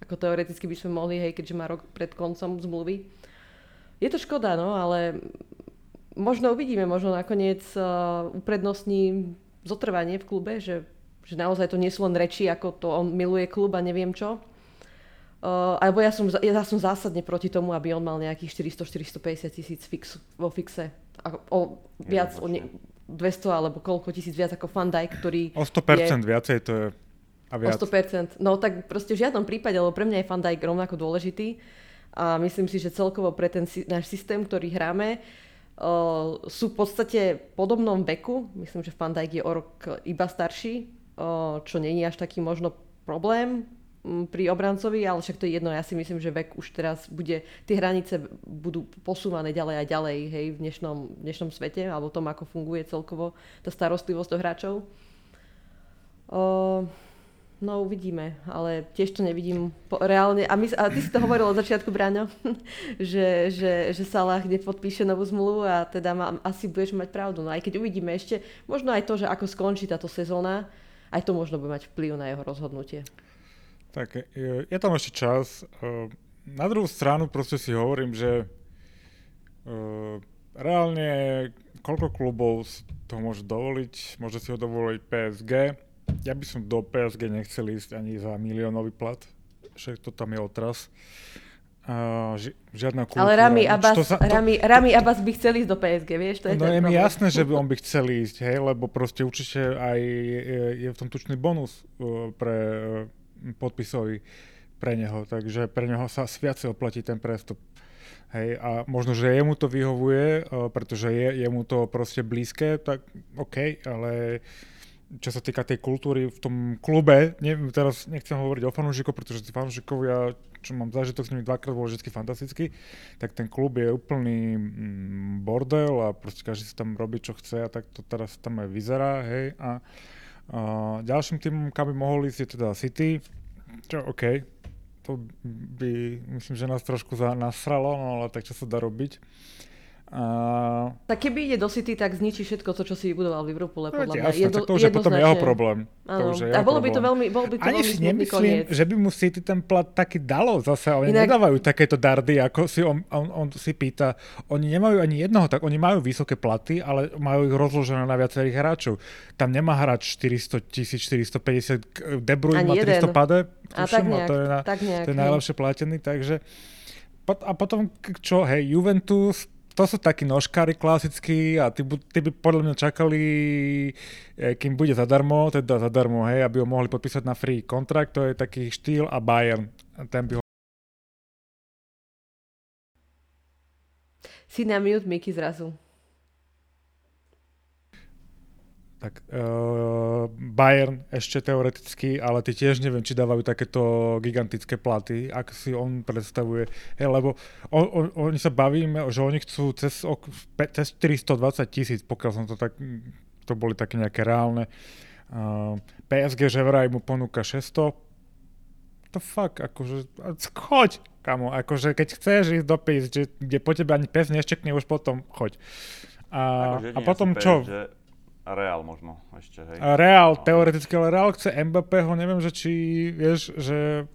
ako teoreticky by sme mohli, hej, keďže má rok pred koncom zmluvy. Je to škoda, no, ale možno uvidíme, možno nakoniec uh, uprednostní zotrvanie v klube, že, že naozaj to nie sú len reči, ako to on miluje klub a neviem čo. Uh, alebo ja som, ja som zásadne proti tomu, aby on mal nejakých 400-450 tisíc fix, vo fixe. A, o, viac, o ne, 200 alebo koľko tisíc viac ako Fandaj, ktorý O 100% je, viacej to je. A viac. O 100%. No tak proste v žiadnom prípade, lebo pre mňa je Fandaj rovnako dôležitý. A myslím si, že celkovo pre ten náš systém, ktorý hráme, Uh, sú v podstate podobnom veku. Myslím, že Van Dijk je o rok iba starší, uh, čo není až taký možno problém um, pri obrancovi, ale však to je jedno. Ja si myslím, že vek už teraz bude, tie hranice budú posúvané ďalej a ďalej hej, v dnešnom, v dnešnom svete, alebo tom, ako funguje celkovo tá starostlivosť do hráčov. Uh, No uvidíme, ale tiež to nevidím po, reálne. A, my, a ty si to hovoril od začiatku, Braňo, <laughs> že, že, že Salah podpíše novú zmluvu a teda má, asi budeš mať pravdu. No aj keď uvidíme ešte, možno aj to, že ako skončí táto sezóna, aj to možno bude mať vplyv na jeho rozhodnutie. Tak je, je tam ešte čas. E, na druhú stranu proste si hovorím, že uh, reálne koľko klubov to môže dovoliť, môže si ho dovoliť PSG, ja by som do PSG nechcel ísť ani za miliónový plat, však to tam je otras. Uh, ži, žiadna kultúra. Ale Rami Abbas, sa, to... Rami, Rami Abbas by chcel ísť do PSG, vieš? To je no je mi jasné, že by on by <laughs> chcel ísť, hej, lebo proste určite aj je, je v tom tučný bonus uh, pre uh, podpisový pre neho, takže pre neho sa viacej oplatí ten prestup. Hej, a možno, že jemu to vyhovuje, uh, pretože je jemu to proste blízke, tak OK, ale uh, čo sa týka tej kultúry v tom klube, ne, teraz nechcem hovoriť o fanúšikoch, pretože tí fanúšikovia, čo mám zážitok s nimi dvakrát, bol vždy fantastický, tak ten klub je úplný mm, bordel a proste každý si tam robí, čo chce a tak to teraz tam aj vyzerá, hej. A, a ďalším tým, kam by mohol ísť, je teda City, čo OK, to by, myslím, že nás trošku nasralo, no ale tak čo sa dá robiť. Uh, tak keby ide do City, tak zničí všetko to, čo si vybudoval v Liverpoole, no, podľa mňa. Jasne, Jedno, to už je potom jeho problém. To už je jeho a bolo by to veľmi, bol by to Ani veľmi si nemyslím, koniec. že by mu City ten plat taký dalo zase, oni Inak... nedávajú takéto dardy, ako si on, on, on si pýta. Oni nemajú ani jednoho, tak oni majú vysoké platy, ale majú ich rozložené na viacerých hráčov. Tam nemá hráč 400 tisíc, 450, De Bruyne má 300 pade, a tak nejak, to je, na, tak nejak, to je najlepšie platený, takže a potom čo, hej, Juventus, to sú takí nožkári klasickí a tí, tí by podľa mňa čakali, e, kým bude zadarmo, teda zadarmo, hej, aby ho mohli podpísať na free kontrakt, to je taký štýl a Bayern, ten by ho... Si na mute, Miky, zrazu. Tak uh, Bayern ešte teoreticky, ale ty tiež neviem, či dávajú takéto gigantické platy, ak si on predstavuje. Hey, lebo on, on, oni sa bavíme, že oni chcú cez, cez 420 tisíc, pokiaľ som to tak, to boli také nejaké reálne. Uh, PSG, že vraj mu ponúka 600, to fuck, akože, choď, kamo, akože keď chceš ísť do že, kde po tebe ani pes neštekne, už potom choď. A, a potom čo? Že Real možno ešte, hej. Real, no. teoreticky, ale Real chce Mbappé, ho neviem, že či, vieš, že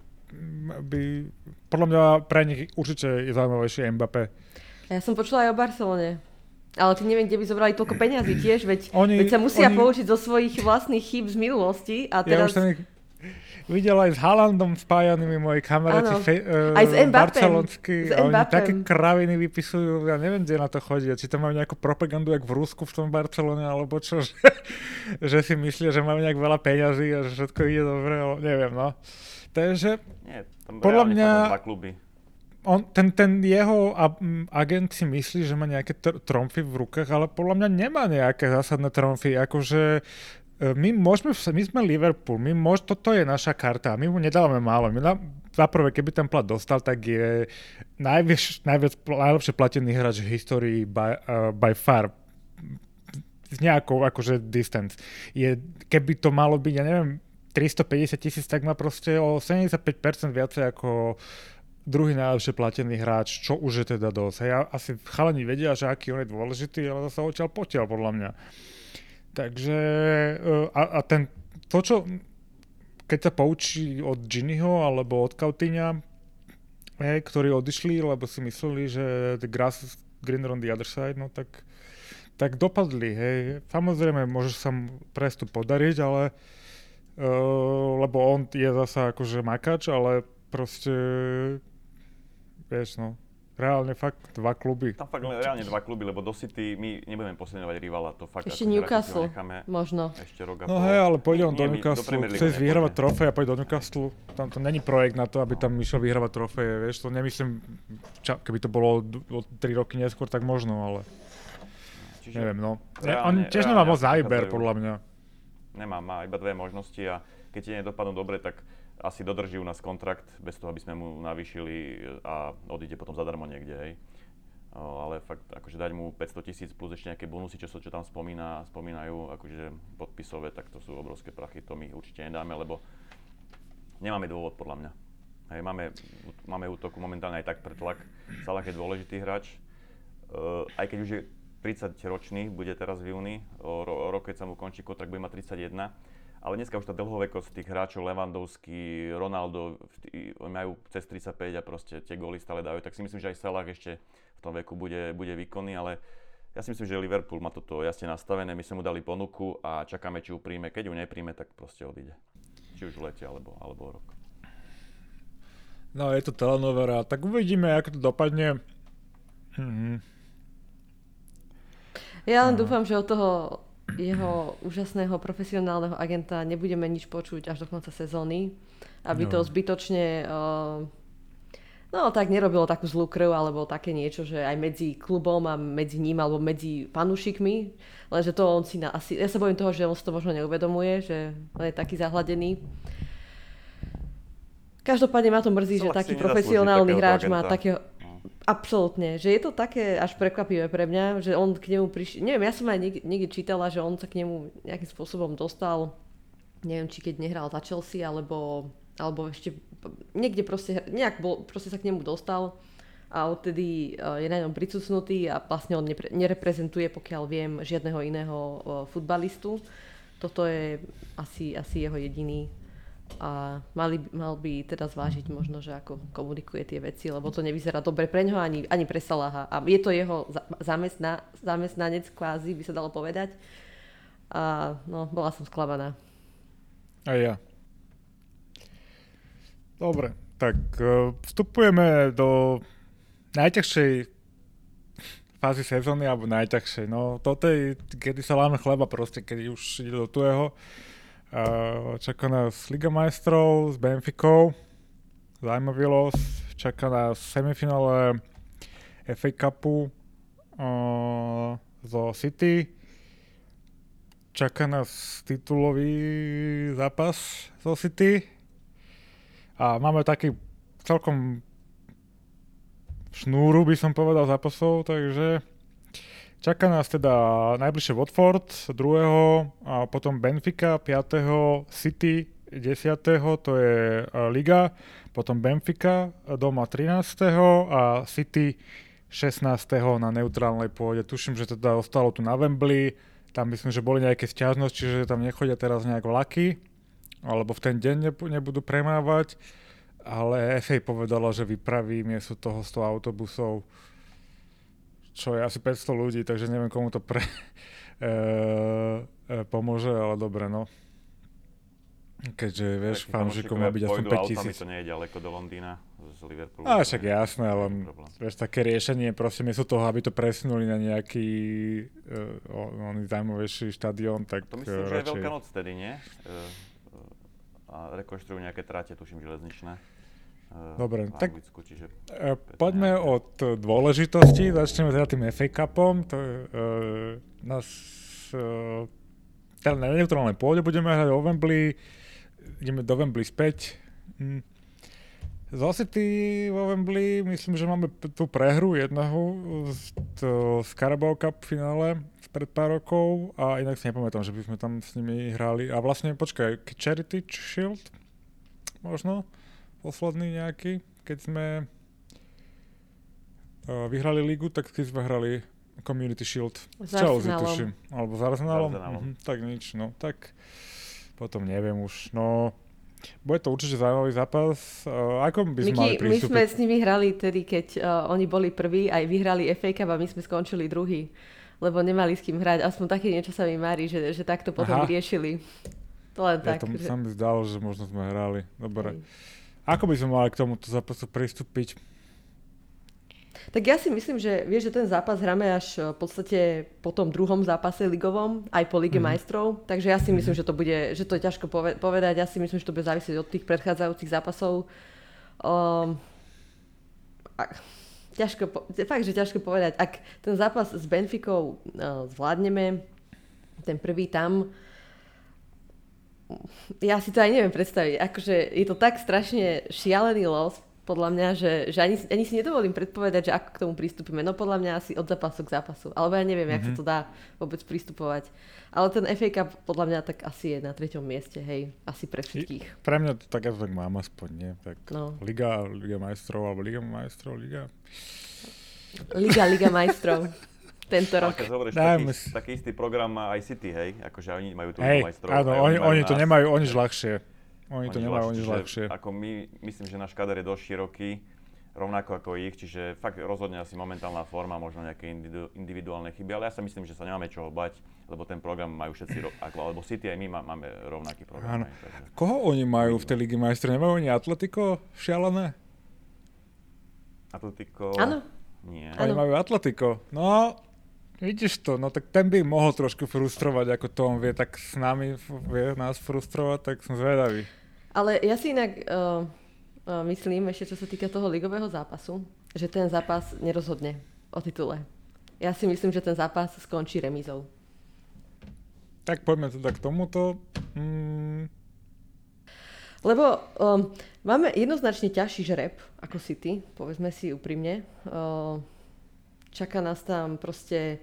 by, podľa mňa pre nich určite je zaujímavejšie Mbappé. Ja som počula aj o Barcelone. Ale ty neviem, kde by zobrali toľko peňazí tiež, veď, oni, veď sa musia oni... poučiť zo svojich vlastných chýb z minulosti. A teraz... Ja už ich videl aj s Haalandom spájanými moji kamaráti fe, uh, aj s barcelonskí. oni také kraviny vypisujú, ja neviem, kde na to chodí. Či tam majú nejakú propagandu, jak v Rusku v tom Barcelone, alebo čo, <laughs> že, že si myslia, že majú nejak veľa peňazí a že všetko ide dobre, ale neviem, no. Takže Nie, tam podľa mňa... Dva kluby on, ten, ten jeho agent si myslí, že má nejaké tr- tromfy v rukách, ale podľa mňa nemá nejaké zásadné tromfy. Akože my môžeme, my sme Liverpool, my môž, toto je naša karta, my mu nedávame málo. My za prvé, keby ten plat dostal, tak je najviac, najviac, najlepšie platený hráč v histórii by, uh, by far s nejakou akože distance. Je, keby to malo byť, ja neviem, 350 tisíc, tak má proste o 75% viacej ako druhý najlepšie platený hráč, čo už je teda dosť. Hej, asi chalani vedia, že aký on je dôležitý, ale zase odtiaľ potiaľ podľa mňa. Takže e, a, a ten, to čo, keď sa poučí od Ginnyho alebo od Coutinha, hej, ktorí odišli, lebo si mysleli, že the grass is greener on the other side, no tak, tak dopadli, hej. Samozrejme, môže sa mu podariť, ale uh, lebo on je zasa akože makač, ale proste vieš no, reálne fakt dva kluby. Tam fakt reálne dva kluby, lebo do City my nebudeme posilňovať rivala, to fakt Ešte Newcastle, možno. Ešte rok No hej, ale pôjde on do Newcastle, chce vyhrávať trofej a pôjde do Newcastle. Tam to není projekt na to, aby tam išiel vyhrávať trofeje, vieš, to nemyslím, ča, keby to bolo o 3 roky neskôr, tak možno, ale Čiže neviem, no. Reálne, on tiež nemá moc zájber, podľa mňa. Nemá, má iba dve možnosti a keď ti nedopadnú dobre, tak asi dodrží u nás kontrakt bez toho, aby sme mu navýšili a odíde potom zadarmo niekde, hej. Ale fakt, akože dať mu 500 tisíc plus ešte nejaké bonusy, čo, čo tam spomína, spomínajú, akože podpisové, tak to sú obrovské prachy, to my určite nedáme, lebo nemáme dôvod podľa mňa. Hej, máme, máme útoku momentálne aj tak pretlak. Salah je dôležitý hráč, uh, aj keď už je 30 ročný, bude teraz v júni, o, o rok, keď sa mu končí kontrakt, bude mať 31 ale dneska už tá dlhovekosť tých hráčov, Lewandowski, Ronaldo, majú cez 35 a proste tie góly stále dajú, tak si myslím, že aj Salah ešte v tom veku bude, bude výkonný, ale ja si myslím, že Liverpool má toto jasne nastavené, my sme mu dali ponuku a čakáme, či ju príjme. Keď ju nepríjme, tak proste odíde. Či už v lete, alebo, alebo rok. No, je to telenovera, tak uvidíme, ako to dopadne. Mhm. Ja len no. dúfam, že od toho jeho úžasného profesionálneho agenta nebudeme nič počuť až do konca sezóny, aby no. to zbytočne uh, no tak nerobilo takú zlú krv alebo také niečo, že aj medzi klubom a medzi ním alebo medzi fanúšikmi, lenže to on si na, asi, ja sa bojím toho, že on si to možno neuvedomuje, že on je taký zahladený. Každopádne ma to mrzí, že taký profesionálny hráč má takého, Absolútne, že je to také až prekvapivé pre mňa, že on k nemu prišiel, neviem, ja som aj niekde, čítala, že on sa k nemu nejakým spôsobom dostal, neviem, či keď nehral za Chelsea, alebo, alebo ešte niekde proste, nejak bol, proste sa k nemu dostal a odtedy e, je na ňom pricucnutý a vlastne on nepre, nereprezentuje, pokiaľ viem, žiadneho iného e, futbalistu. Toto je asi, asi jeho jediný a mali, mal by teda zvážiť možno, že ako komunikuje tie veci, lebo to nevyzerá dobre pre ňoho ani, ani pre Salaha. A je to jeho zamestna, zamestnanec kvázi, by sa dalo povedať. A no, bola som sklamaná. A ja. Dobre, tak uh, vstupujeme do najťažšej fázy sezóny, alebo najťažšej. No, toto je, kedy sa láme chleba proste, keď už ide do tuého. Čaká nás Liga majstrov s Benficou, zaujímavý los. Čaká nás semifinále FA Cupu zo City. Čaká nás titulový zápas zo City. A máme taký celkom šnúru, by som povedal, zápasov, takže Čaká nás teda najbližšie Watford 2. a potom Benfica 5. City 10. to je e, Liga, potom Benfica doma 13. a City 16. na neutrálnej pôde. Tuším, že teda ostalo tu na Wembley, tam myslím, že boli nejaké stiažnosti, že tam nechodia teraz nejak vlaky, alebo v ten deň nebudú premávať, ale FA povedala, že vypraví miesto toho 100 autobusov čo je asi 500 ľudí, takže neviem, komu to pre, e, <laughs> e, pomôže, ale dobre, no. Keďže, vieš, fanúšikom má byť aspoň 5000. to nie je ďaleko do Londýna z Liverpoolu. A však jasné, ale vieš, také riešenie proste miesto toho, aby to presunuli na nejaký uh, oný zaujímavejší štadión, tak To myslím, uh, že je Veľká noc tedy, nie? Uh, a rekonštruujú nejaké trate, tuším, železničné. Uh, Dobre, tak Anglicku, čiže uh, poďme nejaké... od dôležitosti, začneme teda tým FA Cupom. To je uh, nás uh, teda na neutrálnej pôde budeme hrať o Wembley ideme do Wembley späť. Hm. Z City vo Wembley myslím, že máme tú prehru jedného z, to, z Carabao Cup finále pred pár rokov a inak si nepamätám, že by sme tam s nimi hrali. A vlastne, počkaj, Charity Shield možno posledný nejaký, keď sme uh, vyhrali ligu, tak keď sme hrali Community Shield s Chelsea, tuším. Alebo s Arsenalom. Mhm, tak nič, no tak potom neviem už, no... Bude to určite zaujímavý zápas. Uh, ako by sme Miky, mali pristúpiť? My sme s nimi hrali tedy, keď uh, oni boli prví, aj vyhrali FA Cup a my sme skončili druhý. Lebo nemali s kým hrať. Aspoň také niečo sa mi mári, že, že takto potom Aha. vyriešili. To len ja tak. To že... sa mi zdalo, že možno sme hrali. Dobre. Hej. Ako by sme mali k tomuto zápasu pristúpiť? Tak ja si myslím, že vieš, že ten zápas hráme až eh, v podstate po tom druhom zápase ligovom, aj po Lige mm. majstrov, takže ja si myslím, mm. že to bude, že to je ťažko povedať, ja si myslím, že to bude závisieť od tých predchádzajúcich zápasov. Um, a, ťažko, fakt, že ťažko povedať. Ak ten zápas s Benficou uh, zvládneme, ten prvý tam, ja si to aj neviem predstaviť. Akože je to tak strašne šialený los, podľa mňa, že, že ani, ani si nedovolím predpovedať, že ako k tomu pristúpime. No podľa mňa asi od zápasu k zápasu. Alebo ja neviem, mm-hmm. jak sa mhm. to dá vôbec pristupovať. Ale ten FA Cup podľa mňa tak asi je na treťom mieste, hej. Asi pre všetkých. Pre mňa to tak tak mám aspoň, nie? Tak no. Liga, Liga majstrov, alebo Liga majstrov, Liga... Liga, Liga majstrov. <laughs> Tento rok. Keď hovoríš, taký, taký istý program má aj City, hej? Akože oni majú tu hey, majstrov. Áno, oni, oni to nemajú o nič ľahšie. Oni, to nemajú nič ľahšie. Ako my, myslím, že náš kader je dosť široký, rovnako ako ich, čiže fakt rozhodne asi momentálna forma, možno nejaké individuálne chyby, ale ja sa myslím, že sa nemáme čoho bať, lebo ten program majú všetci, ako, alebo City aj my máme rovnaký program. Áno. Koho oni majú v tej Ligi majstrov? Nemajú oni Atletico šialené? Atletico? Áno. Nie. Oni majú Atletico. No, Vidíš to, no tak ten by mohol trošku frustrovať, ako to on vie tak s nami vie nás frustrovať, tak som zvedavý. Ale ja si inak uh, uh, myslím, ešte čo sa týka toho ligového zápasu, že ten zápas nerozhodne o titule. Ja si myslím, že ten zápas skončí remízou. Tak poďme teda k tomuto. Mm. Lebo um, máme jednoznačne ťažší žreb ako City, povedzme si úprimne. Uh, čaká nás tam proste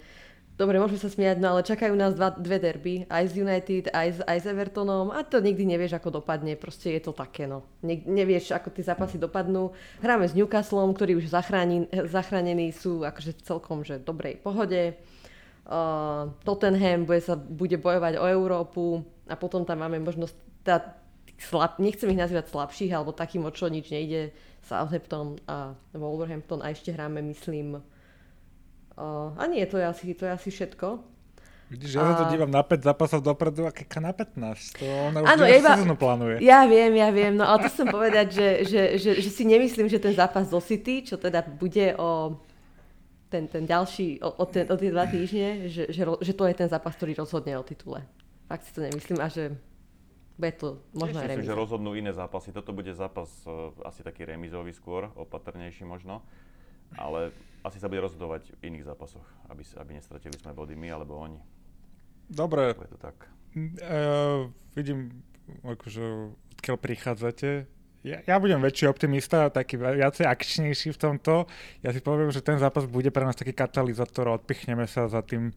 Dobre, môžeme sa smiať, no ale čakajú nás dva, dve derby, aj z United, aj s, aj s Evertonom a to nikdy nevieš, ako dopadne, proste je to také, no. Ne, nevieš, ako tie zápasy dopadnú. Hráme s Newcastlom, ktorí už zachráni, zachránení sú akože celkom že v dobrej pohode. Uh, Tottenham bude, sa, bude bojovať o Európu a potom tam máme možnosť, teda, slab, nechcem ich nazývať slabších, alebo takým, o čo nič nejde, Southampton a Wolverhampton a ešte hráme, myslím, a nie, to je asi, to je asi všetko. Vidíš, ja a... sa to dívam na 5 zápasov dopredu a keka na 15. To ona už ano, ja iba, plánuje. Ja viem, ja viem, no ale to chcem povedať, že, že, že, že si nemyslím, že ten zápas do City, čo teda bude o ten, ten ďalší, o, o, ten, o tie dva týždne, že, že, že to je ten zápas, ktorý rozhodne o titule. Fakt si to nemyslím a že bude to možno aj Myslím, že rozhodnú iné zápasy. Toto bude zápas uh, asi taký remizový skôr, opatrnejší možno ale asi sa bude rozhodovať v iných zápasoch, aby, aby nestratili sme body my alebo oni. Dobre. Je to tak. Uh, vidím, akože, odkiaľ prichádzate. Ja, ja budem väčší optimista, taký viacej akčnejší v tomto. Ja si poviem, že ten zápas bude pre nás taký katalizátor a odpichneme sa za tým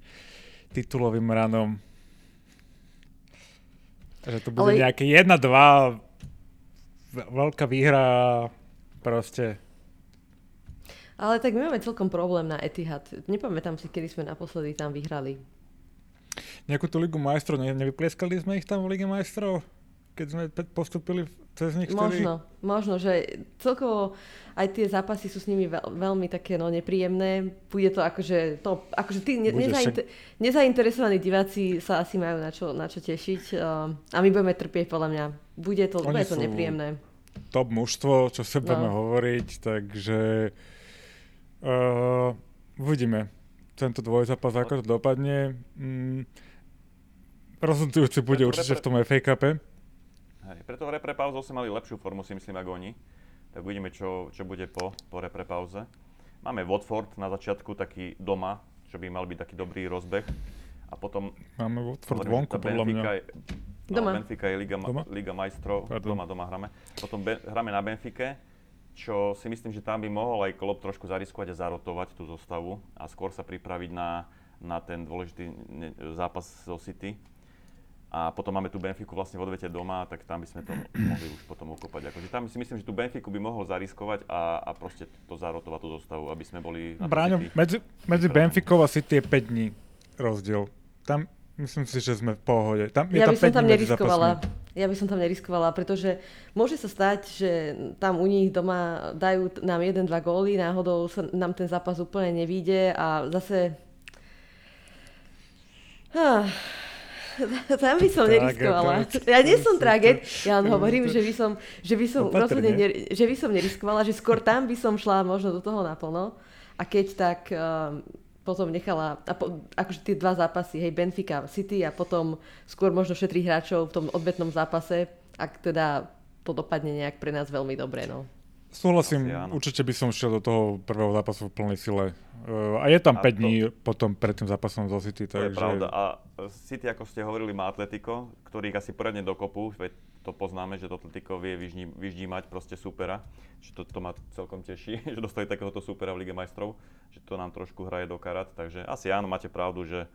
titulovým ranom. Že to bude Ale... nejaké 1-2 veľká výhra proste ale tak my máme celkom problém na Etihad. Nepamätám si, kedy sme naposledy tam vyhrali. Nejakú tú Ligu majstrov, ne, nevyplieskali sme ich tam v Lige majstrov? keď sme postupili cez nich? Možno, ktorý... možno, že celkovo aj tie zápasy sú s nimi veľ, veľmi také no, nepríjemné. Bude to akože, to, akože tí ne, nezainter, nezainteresovaní diváci sa asi majú na čo, na čo tešiť uh, a my budeme trpieť podľa mňa. Bude to, bude to nepríjemné. Top mužstvo, čo sa budeme no. hovoriť, takže uh, uvidíme tento dvojzápas, ako to dopadne. Mm, rozhodujúci bude preto určite pre... v tom FA Cup. Hej, preto v repre pauze si mali lepšiu formu, si myslím, ako oni. Tak uvidíme, čo, čo bude po, po repre pauze. Máme Watford na začiatku, taký doma, čo by mal byť taký dobrý rozbeh. A potom... Máme Watford hovorím, vonku, podľa mňa. Je, no, doma. Benfica je Liga, doma? Liga majstrov. Pardon. Doma, doma hráme. Potom be, hráme na Benfike čo si myslím, že tam by mohol aj Klopp trošku zariskovať a zarotovať tú zostavu a skôr sa pripraviť na, na ten dôležitý zápas zo City. A potom máme tu Benfiku vlastne v odvete doma, tak tam by sme to mohli už potom ukopať. Akože tam si myslím, že tú Benfiku by mohol zariskovať a, a proste to zarotovať tú zostavu, aby sme boli... Bráňo, medzi, medzi Benfikou a City je 5 dní rozdiel. Tam myslím si, že sme v pohode. Tam, ja tam by som tam neriskovala. Ja by som tam neriskovala, pretože môže sa stať, že tam u nich doma dajú nám jeden, dva góly, náhodou sa nám ten zápas úplne nevíde a zase... Ah, <laughs> tam by som neriskovala. Ja nie som traget, ja len hovorím, že by som, že by som rozhodne ner, že by som neriskovala, že skôr tam by som šla možno do toho naplno. A keď tak um, potom nechala, a po, akože tie dva zápasy, hej, Benfica, City a potom skôr možno šetri hráčov v tom odvetnom zápase, ak teda to dopadne nejak pre nás veľmi dobre, no. Súhlasím, určite by som šiel do toho prvého zápasu v plnej sile. Uh, a je tam a 5 to, dní potom pred tým zápasom zo City. To takže... je pravda. A City, ako ste hovorili, má Atletico, ktorých asi poriadne dokopú, veď to poznáme, že to Atletico vie vyždí, vyždímať proste supera. Čiže to, to ma celkom teší, <laughs> že dostali takéhoto supera v Lige majstrov, že to nám trošku hraje do karat. Takže asi áno, máte pravdu, že,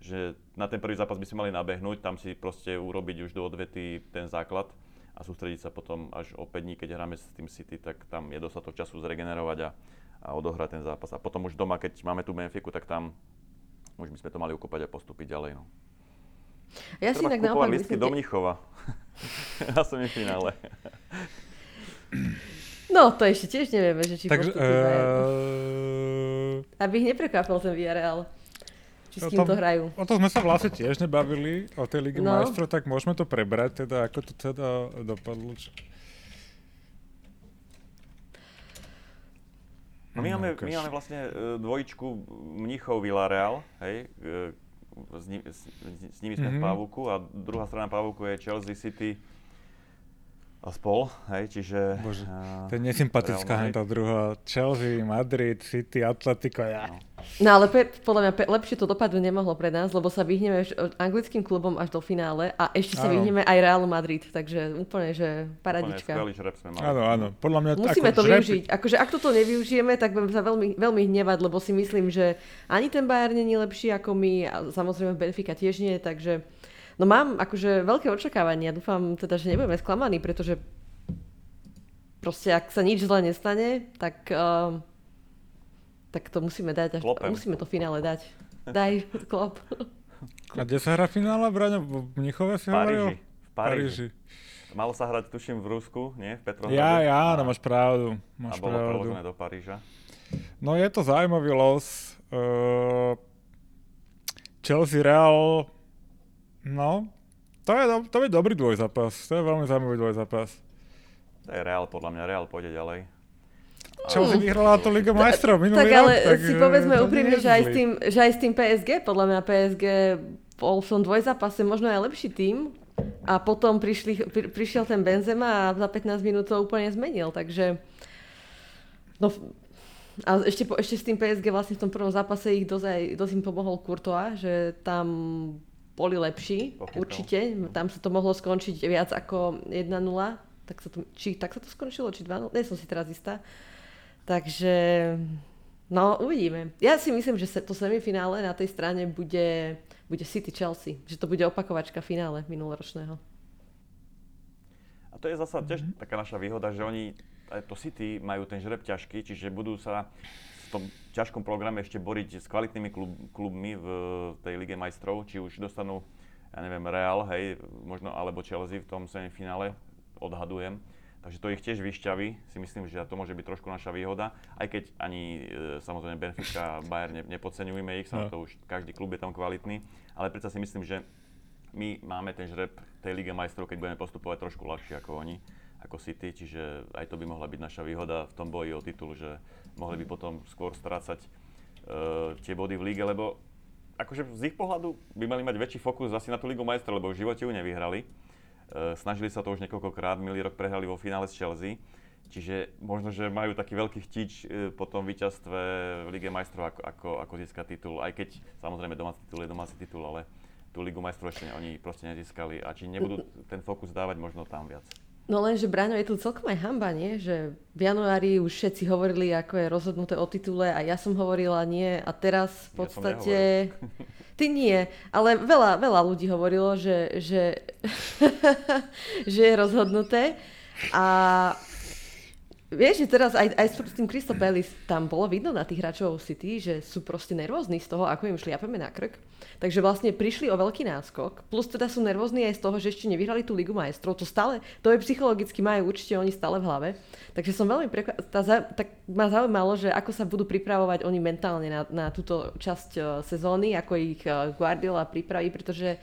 že na ten prvý zápas by sme mali nabehnúť, tam si proste urobiť už do odvety ten základ a sústrediť sa potom až o 5 dní, keď hráme s tým City, tak tam je dostatok času zregenerovať a, a odohrať ten zápas. A potom už doma, keď máme tú Benfiku, tak tam už by sme to mali ukopať a postúpiť ďalej. No. Ja si inak naopak myslím... do Mnichova na semifinále. No, to ešte tiež nevieme, že či Takže, uh... Aby ich neprekvapil ten Villarreal či s kým to hrajú. O to sme sa vlastne tiež nebavili, o tej Lige no. majstrov, tak môžeme to prebrať, teda ako to teda dopadlo. No my, máme, my máme vlastne e, dvojičku Mnichov Villarreal, hej, e, s, ni, s, s nimi sme mm-hmm. v mhm. Pavuku a druhá strana Pavuku je Chelsea City a spol, hej, čiže... Bože, uh, to je nesympatická henta druhá. Chelsea, Madrid, City, Atletico, ja. No. no ale pe, podľa mňa pe, lepšie to dopadnúť nemohlo pre nás, lebo sa vyhneme anglickým klubom až do finále a ešte sa vyhneme aj Realu Madrid, takže úplne, že paradička. Úplne skvelý sme mali. Áno, áno, podľa mňa... Musíme ako to žreb... využiť. Akože ak toto nevyužijeme, tak budem sa veľmi, veľmi hnevať, lebo si myslím, že ani ten Bayern není lepší ako my a samozrejme Benfica tiež nie, takže No mám akože veľké očakávania, dúfam teda, že nebudeme sklamaní, pretože proste ak sa nič zle nestane, tak, uh, tak to musíme dať, až, musíme to finále dať. Daj, klop. A kde sa hrá finále, Braňo? V Mnichove si hovoril? V Paríži. Malo sa hrať, tuším, v Rusku, nie? V Petrohrade. Ja, ja, no máš pravdu. Máš a bolo pravdu. preložené do Paríža. No je to zaujímavý los. Uh, Chelsea Real No, to je, to je dobrý dvojzápas. To je veľmi zaujímavý dvojzápas. To je Real, podľa mňa. Real pôjde ďalej. Čo si vyhrala to Liga majstrov minulý tak, ale tak si povedzme úprimne, že aj, s tým, že aj s tým PSG, podľa mňa PSG bol v tom dvojzápase možno aj lepší tým a potom prišli, pri, prišiel ten Benzema a za 15 minút to úplne zmenil, takže no, a ešte, ešte s tým PSG vlastne v tom prvom zápase ich dosť, dosť im pomohol Courtois, že tam boli lepší, Pochytal. určite. Tam sa to mohlo skončiť viac ako 1-0. Tak sa to, či tak sa to skončilo, či 2-0? Nie som si teraz istá. Takže, no uvidíme. Ja si myslím, že to semifinále na tej strane bude, bude City Chelsea. Že to bude opakovačka finále minuloročného. A to je zasa tiež mm-hmm. taká naša výhoda, že oni, to City majú ten žreb ťažký, čiže budú sa v tom ťažkom programe ešte boriť s kvalitnými klub, klubmi v tej Lige majstrov, či už dostanú ja neviem, Real, hej, možno alebo Chelsea v tom semifinále, odhadujem. Takže to ich tiež vyšťaví, si myslím, že to môže byť trošku naša výhoda, aj keď ani e, samozrejme Benfica a Bayern ne, nepodceňujeme ich, no. to už každý klub je tam kvalitný, ale predsa si myslím, že my máme ten žreb tej Lige majstrov, keď budeme postupovať trošku ľahšie ako oni, ako City, čiže aj to by mohla byť naša výhoda v tom boji o titul, že mohli by potom skôr strácať uh, tie body v líge, lebo akože z ich pohľadu by mali mať väčší fokus asi na tú Ligu majstrov, lebo v živote ju nevyhrali Eh, snažili sa to už niekoľkokrát, minulý rok prehrali vo finále s Chelsea. Čiže možno, že majú taký veľký chtič eh, po tom víťazstve v Lige majstrov, ako, ako, ako získať titul. Aj keď samozrejme domáci titul je domáci titul, ale tú Ligu majstrov ešte oni proste nezískali. A či nebudú <laughs> ten fokus dávať možno tam viac. No lenže, Braňo, je tu celkom aj hamba, nie? Že v januári už všetci hovorili, ako je rozhodnuté o titule a ja som hovorila nie a teraz v podstate... Ja Ty nie, ale veľa, veľa ľudí hovorilo, že, že, <laughs> že je rozhodnuté. A Vieš, že teraz aj, aj s tým Crystal Palace tam bolo vidno na tých hráčov City, že sú proste nervózni z toho, ako im šliapeme na krk. Takže vlastne prišli o veľký náskok, plus teda sú nervózni aj z toho, že ešte nevyhrali tú Ligu majstrov. To stále, to je psychologicky majú určite oni stále v hlave. Takže som veľmi prekvapená, tak ma zaujímalo, že ako sa budú pripravovať oni mentálne na, na túto časť uh, sezóny, ako ich uh, Guardiola pripraví, pretože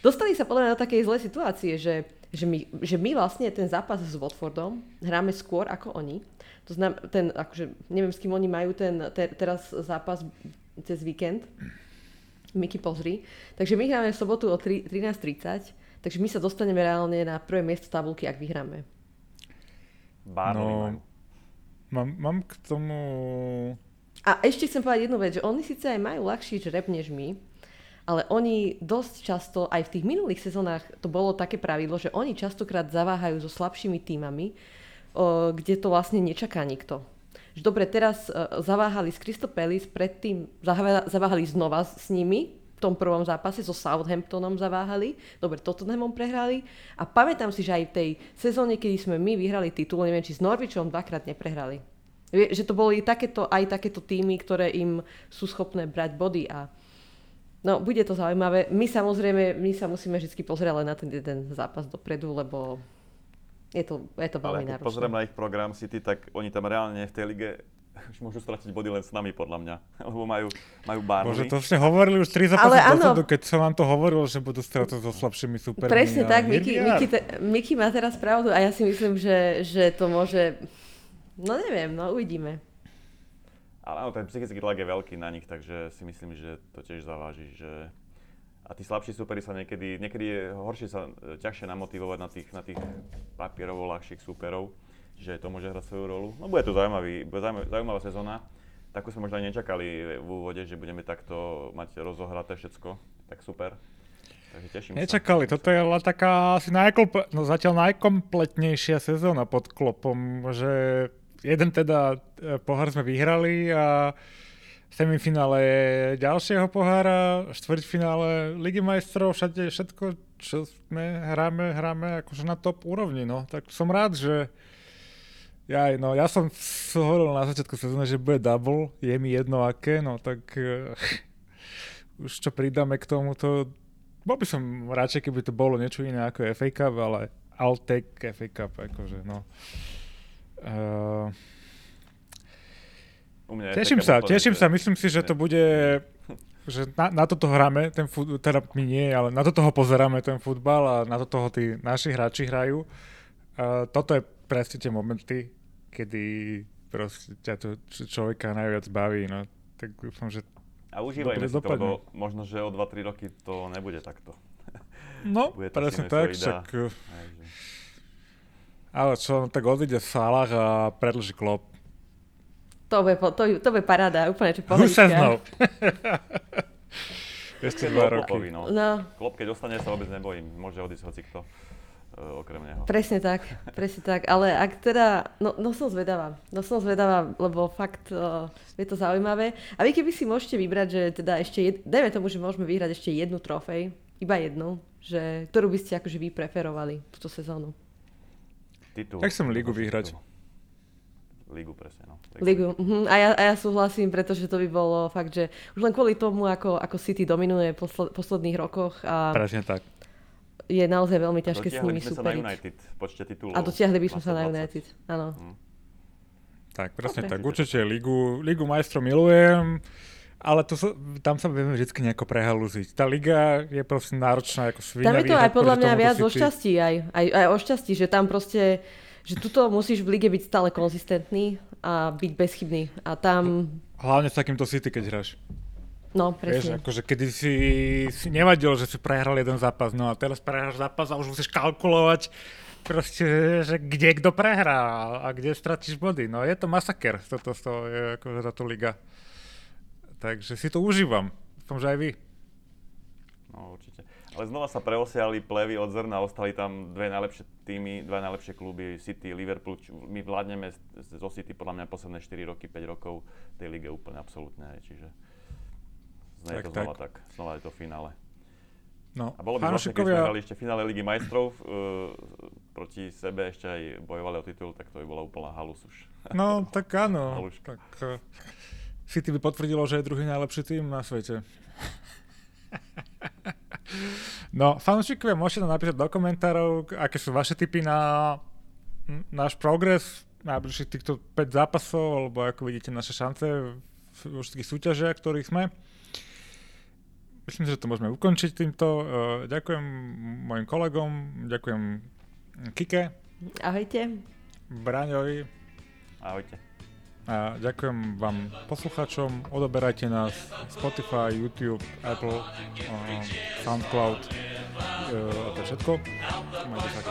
dostali sa podľa mňa do takej zlej situácie, že že my, že my vlastne ten zápas s Watfordom hráme skôr ako oni. To znamená, ten, akože, neviem s kým oni majú ten te, teraz zápas cez víkend. Miky pozri. Takže my hráme v sobotu o 13.30, takže my sa dostaneme reálne na prvé miesto tabulky, ak vyhráme. no, mám, mám k tomu... A ešte chcem povedať jednu vec, že oni síce aj majú ľahší žreb než my, ale oni dosť často, aj v tých minulých sezónach to bolo také pravidlo, že oni častokrát zaváhajú so slabšími týmami, o, kde to vlastne nečaká nikto. Že dobre, teraz uh, zaváhali s Crystal Palace, predtým zaváhali znova s nimi, v tom prvom zápase so Southamptonom zaváhali, dobre, Tottenhamom prehrali a pamätám si, že aj v tej sezóne, kedy sme my vyhrali titul, neviem, či s Norvičom dvakrát neprehrali. Že to boli takéto, aj takéto týmy, ktoré im sú schopné brať body a No, bude to zaujímavé. My samozrejme, my sa musíme vždy pozrieť len na ten jeden zápas dopredu, lebo je to, je to veľmi náročné. pozriem na ich program City, tak oni tam reálne v tej lige už môžu stratiť body len s nami, podľa mňa. <laughs> Lebo majú, majú Barnley. Bože, to ste hovorili už tri zápasy dozadu, keď som vám to hovoril, že budú strácať so slabšími supermi. Presne tak, te, Miky má teraz pravdu a ja si myslím, že, že to môže... No neviem, no uvidíme. Ale áno, ten psychický tlak je veľký na nich, takže si myslím, že to tiež zaváži, že a tí slabší superi sa niekedy, niekedy je horšie sa e, ťažšie namotivovať na tých, na tých papierovo ľahších súperov, že to môže hrať svoju rolu. No bude to zaujímavý, bude zaujímavá, sezóna. Takú sme možno aj nečakali v úvode, že budeme takto mať rozohraté všetko. Tak super. Takže teším Nečakali, sa. toto je ale taká asi najkomple- no zatiaľ najkompletnejšia sezóna pod klopom, že jeden teda e, pohár sme vyhrali a semifinále ďalšieho pohára, štvrťfinále Ligy majstrov, všade všetko, čo sme hráme, hráme akože na top úrovni, no. Tak som rád, že ja, no, ja som hovoril na začiatku sezóny, že bude double, je mi jedno aké, no tak uh, <laughs> už čo pridáme k tomuto, bol by som radšej, keby to bolo niečo iné ako FA Cup, ale I'll take FA Cup, akože, no. Uh, teším sa, teším sa, myslím si, že to bude, že na, na toto hráme, ten fut, teda my nie, ale na toto ho pozeráme ten futbal a na toto tí naši hráči hrajú. Uh, toto je presne tie momenty, kedy proste ťa to človeka najviac baví, no. Tak dúfam, že a užívajme si to, lebo možno, že o 2-3 roky to nebude takto. No, <laughs> presne tak, však... Ale čo, tak odíde Salah a predlží klop. To bude, to, to bude paráda, úplne čo pohodička. <laughs> Ešte dva roky. No. no. Klop, keď ostane, sa vôbec nebojím. Môže odísť hoci kto uh, okrem neho. Presne tak, presne tak. Ale ak teda, no, no som zvedavá. No som zvedavá, lebo fakt uh, je to zaujímavé. A vy keby si môžete vybrať, že teda ešte, jed, dajme tomu, že môžeme vyhrať ešte jednu trofej, iba jednu, že, ktorú by ste akože vy preferovali túto sezónu. Titul. Tak som ligu vyhrať. Ligu presne, no. Ligu, uh-huh. a, ja, a ja súhlasím, pretože to by bolo fakt, že už len kvôli tomu, ako, ako City dominuje v posl- posledných rokoch. A presne tak. Je naozaj veľmi ťažké s nimi superiť. sa na United v počte titulov. A dotiahli by sme sa na United, áno. Hmm. Tak, presne okay. tak. Určite Ligu, Ligu majstrov milujem. Ale to sa, tam sa vieme vždy nejako prehalúziť. Tá liga je proste náročná ako svinia. Tam je to aj podľa mňa viac o šťastí, aj, aj, aj o šťastí, že tam proste že tuto musíš v lige byť stále konzistentný a byť bezchybný. A tam... Hlavne s takýmto City, keď hráš. No, presne. Vieš, akože kedy si, si nevadil, že si prehral jeden zápas, no a teraz prehráš zápas a už musíš kalkulovať proste, že kde kto prehrá a kde stratíš body. No je to masaker, toto, to je akože táto liga. Takže si to užívam. Dúfam, že aj vy. No určite. Ale znova sa preosiali plevy od zrna, ostali tam dve najlepšie týmy, dva najlepšie kluby, City, Liverpool. My vládneme zo City podľa mňa posledné 4 roky, 5 rokov tej lige úplne absolútne, čiže znie tak, to znova tak. tak. Znova je to finále. No, a bolo by zvláštne, keď sme hrali ešte finále Ligy majstrov, uh, proti sebe ešte aj bojovali o titul, tak to by bola úplná halus už. No, tak áno. <laughs> Tak, uh, City by potvrdilo, že je druhý najlepší tým na svete. <laughs> No, fanúšikovia, môžete nám napísať do komentárov, aké sú vaše tipy na náš progres, najbližších týchto 5 zápasov, alebo ako vidíte naše šance v všetkých súťažiach, ktorých sme. Myslím, že to môžeme ukončiť týmto. E, ďakujem mojim kolegom, ďakujem Kike. Ahojte. Braňovi. Ahojte. A ďakujem vám poslucháčom, odoberajte nás Spotify, YouTube, Apple, uh, SoundCloud uh, a to všetko. Majte sa